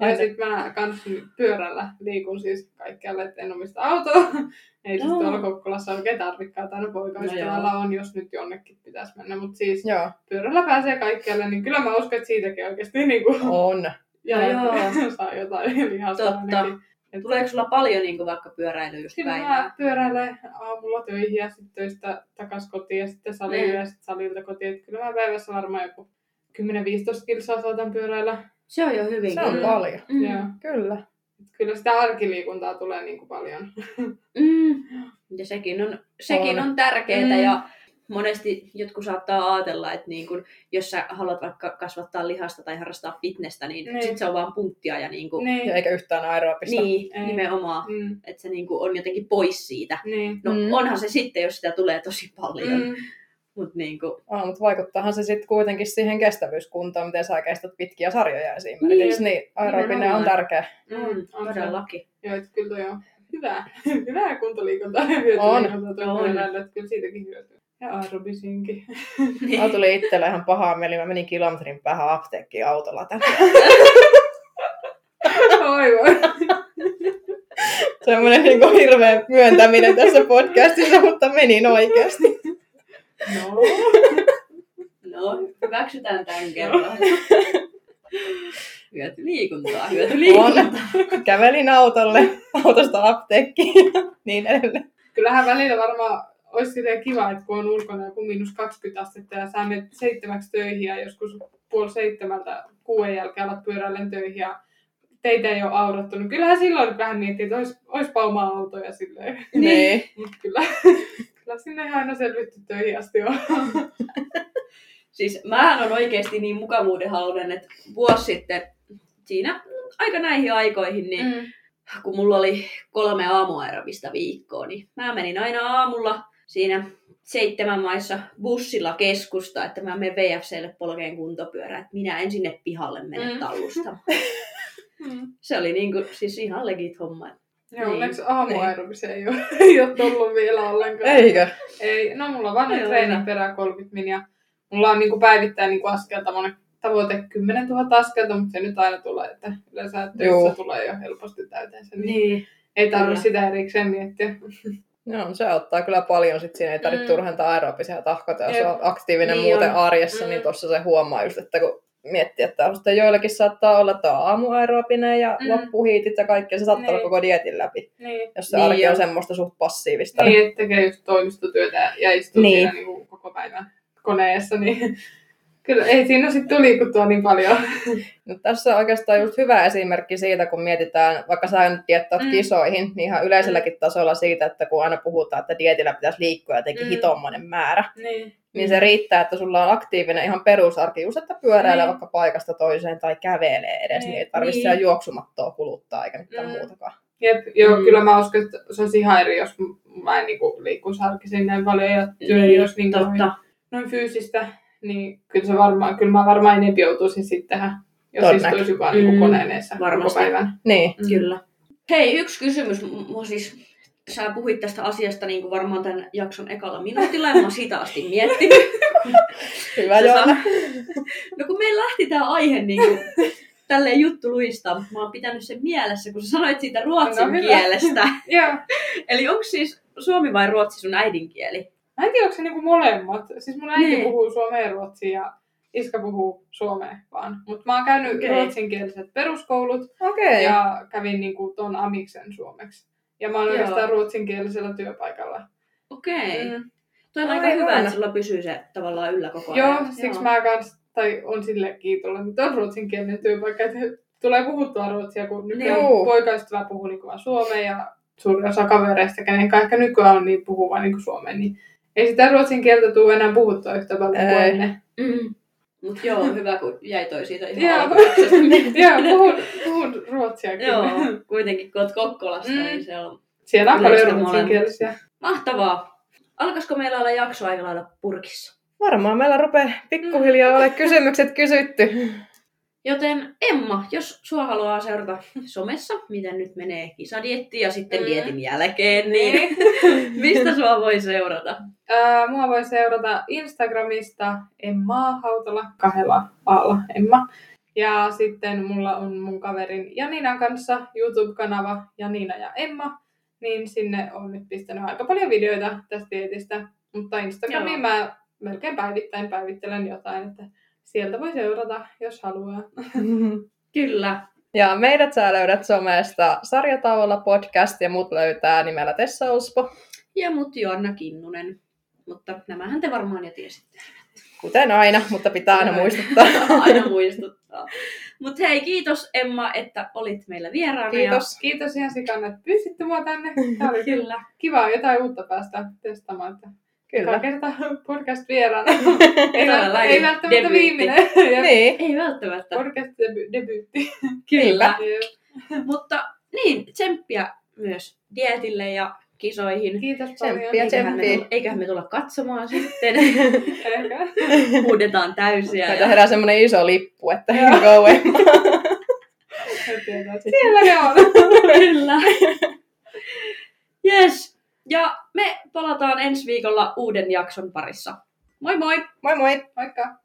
Speaker 3: Ja
Speaker 1: Aina.
Speaker 3: sit mä kans pyörällä liikun siis kaikkialle, että en omista autoa. Ei siis
Speaker 2: Joo.
Speaker 3: tuolla Kokkolassa oikein tarvikaan, tai no poikaystävällä on, jos nyt jonnekin pitäisi mennä. Mutta siis
Speaker 1: Joo,
Speaker 3: pyörällä pääsee kaikkialle, niin kyllä mä uskon, että siitäkin oikeasti niin kuin
Speaker 1: on.
Speaker 3: jalat saa jotain lihasta
Speaker 2: Totta.
Speaker 3: ainakin. Et
Speaker 2: Tuleeko sulla paljon niin kuin vaikka pyöräily just
Speaker 3: Kyllä
Speaker 2: päivää?
Speaker 3: mä pyöräilen aamulla töihin ja sitten töistä takas kotiin ja sitten salille
Speaker 2: Niin.
Speaker 3: ja sitten salilta kotiin. Et kyllä mä päivässä varmaan joku 10-15 kilsaa saatan pyöräillä.
Speaker 2: Se on jo hyvin.
Speaker 1: Se on
Speaker 2: kyllä.
Speaker 1: paljon.
Speaker 2: Mm.
Speaker 3: Joo.
Speaker 1: Kyllä.
Speaker 3: Et kyllä sitä arkiliikuntaa tulee niin kuin paljon.
Speaker 2: Mm. Ja sekin on, sekin on.
Speaker 1: On.
Speaker 2: on tärkeää
Speaker 3: Mm.
Speaker 2: ja monesti jotkut saattaa ajatella, että niin kun, jos sä haluat vaikka kasvattaa lihasta tai harrastaa fitnessä, niin,
Speaker 3: Niin.
Speaker 2: sit se on vaan punttia ja niin kuin,
Speaker 3: Niin.
Speaker 1: Ja eikä yhtään aerobista.
Speaker 2: niin
Speaker 3: Ei.
Speaker 2: nimenomaan,
Speaker 3: Mm.
Speaker 2: että se niin kuin on jotenkin pois siitä.
Speaker 3: Niin.
Speaker 2: No
Speaker 1: Mm.
Speaker 2: mm. onhan se sitten, jos sitä tulee tosi paljon, mm.
Speaker 3: Mm.
Speaker 2: mutta niin kuin,
Speaker 1: Ah, mutta vaikuttaahan se sitten kuitenkin siihen kestävyyskuntoon, miten sä kestät pitkiä sarjoja esimerkiksi. Niin, niin aerobinen on tärkeä.
Speaker 2: mm,
Speaker 3: on se.
Speaker 2: todellakin.
Speaker 3: Joo, että kyllä toi on hyvää, kuntoliikuntaa hyötyliikuntaa
Speaker 1: On.
Speaker 2: On.
Speaker 3: kyllä siitäkin hyötyy. Ja aerobisinkin.
Speaker 1: Mulla tuli itsellä ihan pahaa mieli. Mä menin kilometrin päähän apteekkiin autolla tänne.
Speaker 3: Oi voi.
Speaker 1: Semmoinen niin hirveä myöntäminen tässä podcastissa, mutta menin oikeasti.
Speaker 3: No.
Speaker 2: No, hyväksytään tämän kerran. Hyöty liikuntaa, hyöty liikuntaa.
Speaker 1: Kävelin autolle, autosta apteekkiin ja niin edelleen.
Speaker 3: Kyllähän välillä varmaan olisi kiva, että kun on ulkona joku miinus 20 astetta ja sä menet seitsemäksi töihin ja joskus puoli seitsemältä kuuden jälkeen alat pyöräillen töihin ja teitä ei ole aurattu, niin kyllähän silloin vähän miettii, että olisi, olisipa oma auto ja silleen.
Speaker 1: Niin.
Speaker 3: Mutta kyllä, kyllä sinne ihan aina selvitty töihin asti on.
Speaker 2: Siis mähän on oikeasti niin mukavuudenhalunen, että vuosi sitten siinä aika näihin aikoihin, niin mm. kun mulla oli kolme aamuaerobista viikkoa, niin mä menin aina aamulla siinä seitsemän maissa bussilla keskusta, että mä menen VFClle polkeen kuntopyörää, että minä en sinne pihalle mene
Speaker 3: Mm.
Speaker 2: tallusta.
Speaker 3: Mm.
Speaker 2: Se oli niinku, siis ihan legit homma.
Speaker 3: Joo,
Speaker 2: Niin.
Speaker 3: onneksi aamuaerobisia ei ole, ei ole tullut vielä ollenkaan.
Speaker 1: Eikö?
Speaker 3: Ei, no mulla on vaan ne treenin perään 30 min ja mulla on niinku päivittäin niinku askelta tavoite 10 000 askelta, mutta se nyt aina tulee, että yleensä töissä
Speaker 1: Joo.
Speaker 3: tulee jo helposti täyteen se, niin
Speaker 2: Niin.
Speaker 3: ei tarvitse sitä erikseen miettiä.
Speaker 1: Joo, se auttaa kyllä paljon, sit siinä ei tarvitse
Speaker 3: Mm.
Speaker 1: turhanta aerobisia tahkota. Jos on aktiivinen
Speaker 2: Niin
Speaker 1: muuten
Speaker 2: on.
Speaker 1: arjessa,
Speaker 3: Mm.
Speaker 1: niin tuossa se huomaa just, että kun miettii, että sitten joillakin saattaa olla tuo aamuaerobinen ja
Speaker 3: Mm.
Speaker 1: loppuhiitit ja kaikki, ja se saattaa olla
Speaker 3: Niin.
Speaker 1: koko dietin läpi.
Speaker 3: Niin,
Speaker 1: Jos se
Speaker 2: Niin
Speaker 1: arki
Speaker 2: on.
Speaker 1: semmoista suht passiivista.
Speaker 3: niin että tekee just toimistotyötä ja istuu
Speaker 1: Niin.
Speaker 3: siinä niinku koko päivän koneessa, niin kyllä ei siinä sitten tuli liikuttua niin paljon.
Speaker 1: No, tässä on oikeastaan just hyvä esimerkki siitä, kun mietitään, vaikka sä nyt diettaat
Speaker 3: Mm.
Speaker 1: mm. kisoihin, niin ihan yleiselläkin tasolla siitä, että kun aina puhutaan, että dietillä pitäisi liikkua jotenkin
Speaker 3: Mm.
Speaker 1: mm. hitommoinen määrä,
Speaker 3: niin.
Speaker 1: niin se riittää, että sulla on aktiivinen ihan perusarki, just että pyöräilee
Speaker 3: Niin.
Speaker 1: vaikka paikasta toiseen tai kävelee edes,
Speaker 3: Niin.
Speaker 1: niin ei tarvitse
Speaker 2: Niin.
Speaker 1: siellä juoksumattoa kuluttaa eikä mitään
Speaker 3: Mm.
Speaker 1: muutakaan.
Speaker 3: Jep, joo,
Speaker 2: Mm.
Speaker 3: kyllä mä uskon, että se olisi ihan eri, jos mä en niinku liikkuisi arkisin näin paljon ja työ ei
Speaker 2: Niin,
Speaker 3: olisi niin noin fyysistä, niin kyllä, se varmaan, kyllä mä varmaan enempi joutuisin sitten tähän, jos
Speaker 1: Todennäkö-
Speaker 3: istuisi vaan niinku
Speaker 2: Mm,
Speaker 3: koneen edessä koko
Speaker 2: varmasti.
Speaker 3: päivän.
Speaker 1: Niin,
Speaker 3: Mm.
Speaker 2: Kyllä. Hei, yksi kysymys. Mä siis, sä puhuit tästä asiasta niin kuin varmaan tämän jakson ekalla minuutilla ja mä oon siitä asti miettinyt.
Speaker 1: hyvä Joona.
Speaker 2: No kun meillä lähti tämä aihe niin kuin, tälleen juttu luista, mä oon pitänyt sen mielessä, kun sä sanoit siitä ruotsin
Speaker 3: No
Speaker 2: kielestä.
Speaker 3: Joo.
Speaker 2: Eli onko siis suomi vai ruotsi sun äidinkieli?
Speaker 3: Mä en tiedä, onko se niinku molemmat. Siis mun äiti
Speaker 2: Niin.
Speaker 3: puhuu suomea ja ruotsia ja iskä puhuu suomea vaan. Mutta mä oon käynyt
Speaker 2: Okei.
Speaker 3: ruotsinkieliset peruskoulut.
Speaker 1: Okay.
Speaker 3: ja kävin niinku ton amiksen suomeksi. Ja mä oon
Speaker 2: Joo.
Speaker 3: oikeastaan ruotsinkielisellä työpaikalla.
Speaker 2: Okei.
Speaker 3: Mm.
Speaker 2: Toi on aika
Speaker 1: Aivan.
Speaker 2: hyvä, että sulla pysyy se tavallaan yllä koko
Speaker 3: Joo,
Speaker 2: ajan.
Speaker 3: siksi mä kans, tai on sille kiitollinen, että on ruotsinkielinen työpaikka, että tulee puhuttua ruotsia, kun nykyään
Speaker 1: Joo.
Speaker 3: poikaystävä puhuu niin vaan suomea ja suuri osa kavereista, kenen ehkä nykyään on, niin puhuu vaan niin suomea, niin ei sitä ruotsin kieltä tule enää puhuttua yhtä paljon kuin
Speaker 1: Ei.
Speaker 3: ennen.
Speaker 2: Mm. Mut joo, hyvä kun jäi toi siitä
Speaker 3: Joo.
Speaker 2: ihan.
Speaker 3: Joo, puhun, puhun ruotsia kyllä.
Speaker 2: Joo, kuitenkin kun oot Kokkolasta,
Speaker 3: Mm.
Speaker 2: niin se on
Speaker 3: Siellä on
Speaker 2: Yleistä
Speaker 3: paljon ruotsinkielisiä.
Speaker 2: mahtavaa. Alkaisiko meillä olla jakso aika lailla purkissa?
Speaker 1: Varmaan meillä rupeaa pikkuhiljaa ole kysymykset kysytty.
Speaker 2: Joten Emma, jos sua haluaa seurata somessa, miten nyt menee kisadietti ja sitten
Speaker 3: Mm.
Speaker 2: dietin jälkeen, niin mistä sua voi seurata?
Speaker 3: Ää, mua voi seurata Instagramista Emma Hautala, kahdella alla Emma. Ja sitten mulla on mun kaverin Janinan kanssa YouTube-kanava Janina ja Emma. Niin sinne on nyt pistänyt aika paljon videoita tästä dietistä. Mutta Instagramiin
Speaker 2: Joo.
Speaker 3: mä melkein päivittäin päivittelen jotain, että sieltä voi seurata, jos haluaa.
Speaker 2: Kyllä.
Speaker 1: Ja meidät sä löydät somesta Sarjatauolla podcast ja mut löytää nimellä Tessa Olspo.
Speaker 2: Ja mut Joanna Kinnunen. Mutta nämähän te varmaan jo tiesitte.
Speaker 1: Kuten aina, mutta pitää aina muistuttaa.
Speaker 2: Aina muistuttaa. Mutta hei, kiitos Emma, että olit meillä vieraana.
Speaker 1: Kiitos.
Speaker 3: Kiitos ihan sikana, että pyysitte mua tänne. Tää oli
Speaker 2: Ja...
Speaker 3: kyllä kivaa jotain uutta päästä testaamaan.
Speaker 1: Kyllä.
Speaker 3: Joka kerta podcast vieraana. ei, vält- ei välttämättä
Speaker 2: Debyytti.
Speaker 3: viimeinen.
Speaker 1: Niin.
Speaker 2: Ei välttämättä.
Speaker 3: Podcast deby- debyytti.
Speaker 2: Kyllä. Mutta niin, tsemppiä myös dietille ja kisoihin.
Speaker 3: Kiitos paljon.
Speaker 1: Tsemppiä,
Speaker 2: Eiköhän me, tulla, eiköhän me tulla katsomaan sitten.
Speaker 3: Ehkä.
Speaker 2: Huudetaan täysiä.
Speaker 1: Meitä
Speaker 2: Ja...
Speaker 1: herää semmonen iso lippu, että
Speaker 3: tiedä, että Siellä ne on.
Speaker 2: Kyllä. Yes. Ja me palataan ensi viikolla uuden jakson parissa. Moi moi!
Speaker 1: Moi moi!
Speaker 3: Moikka.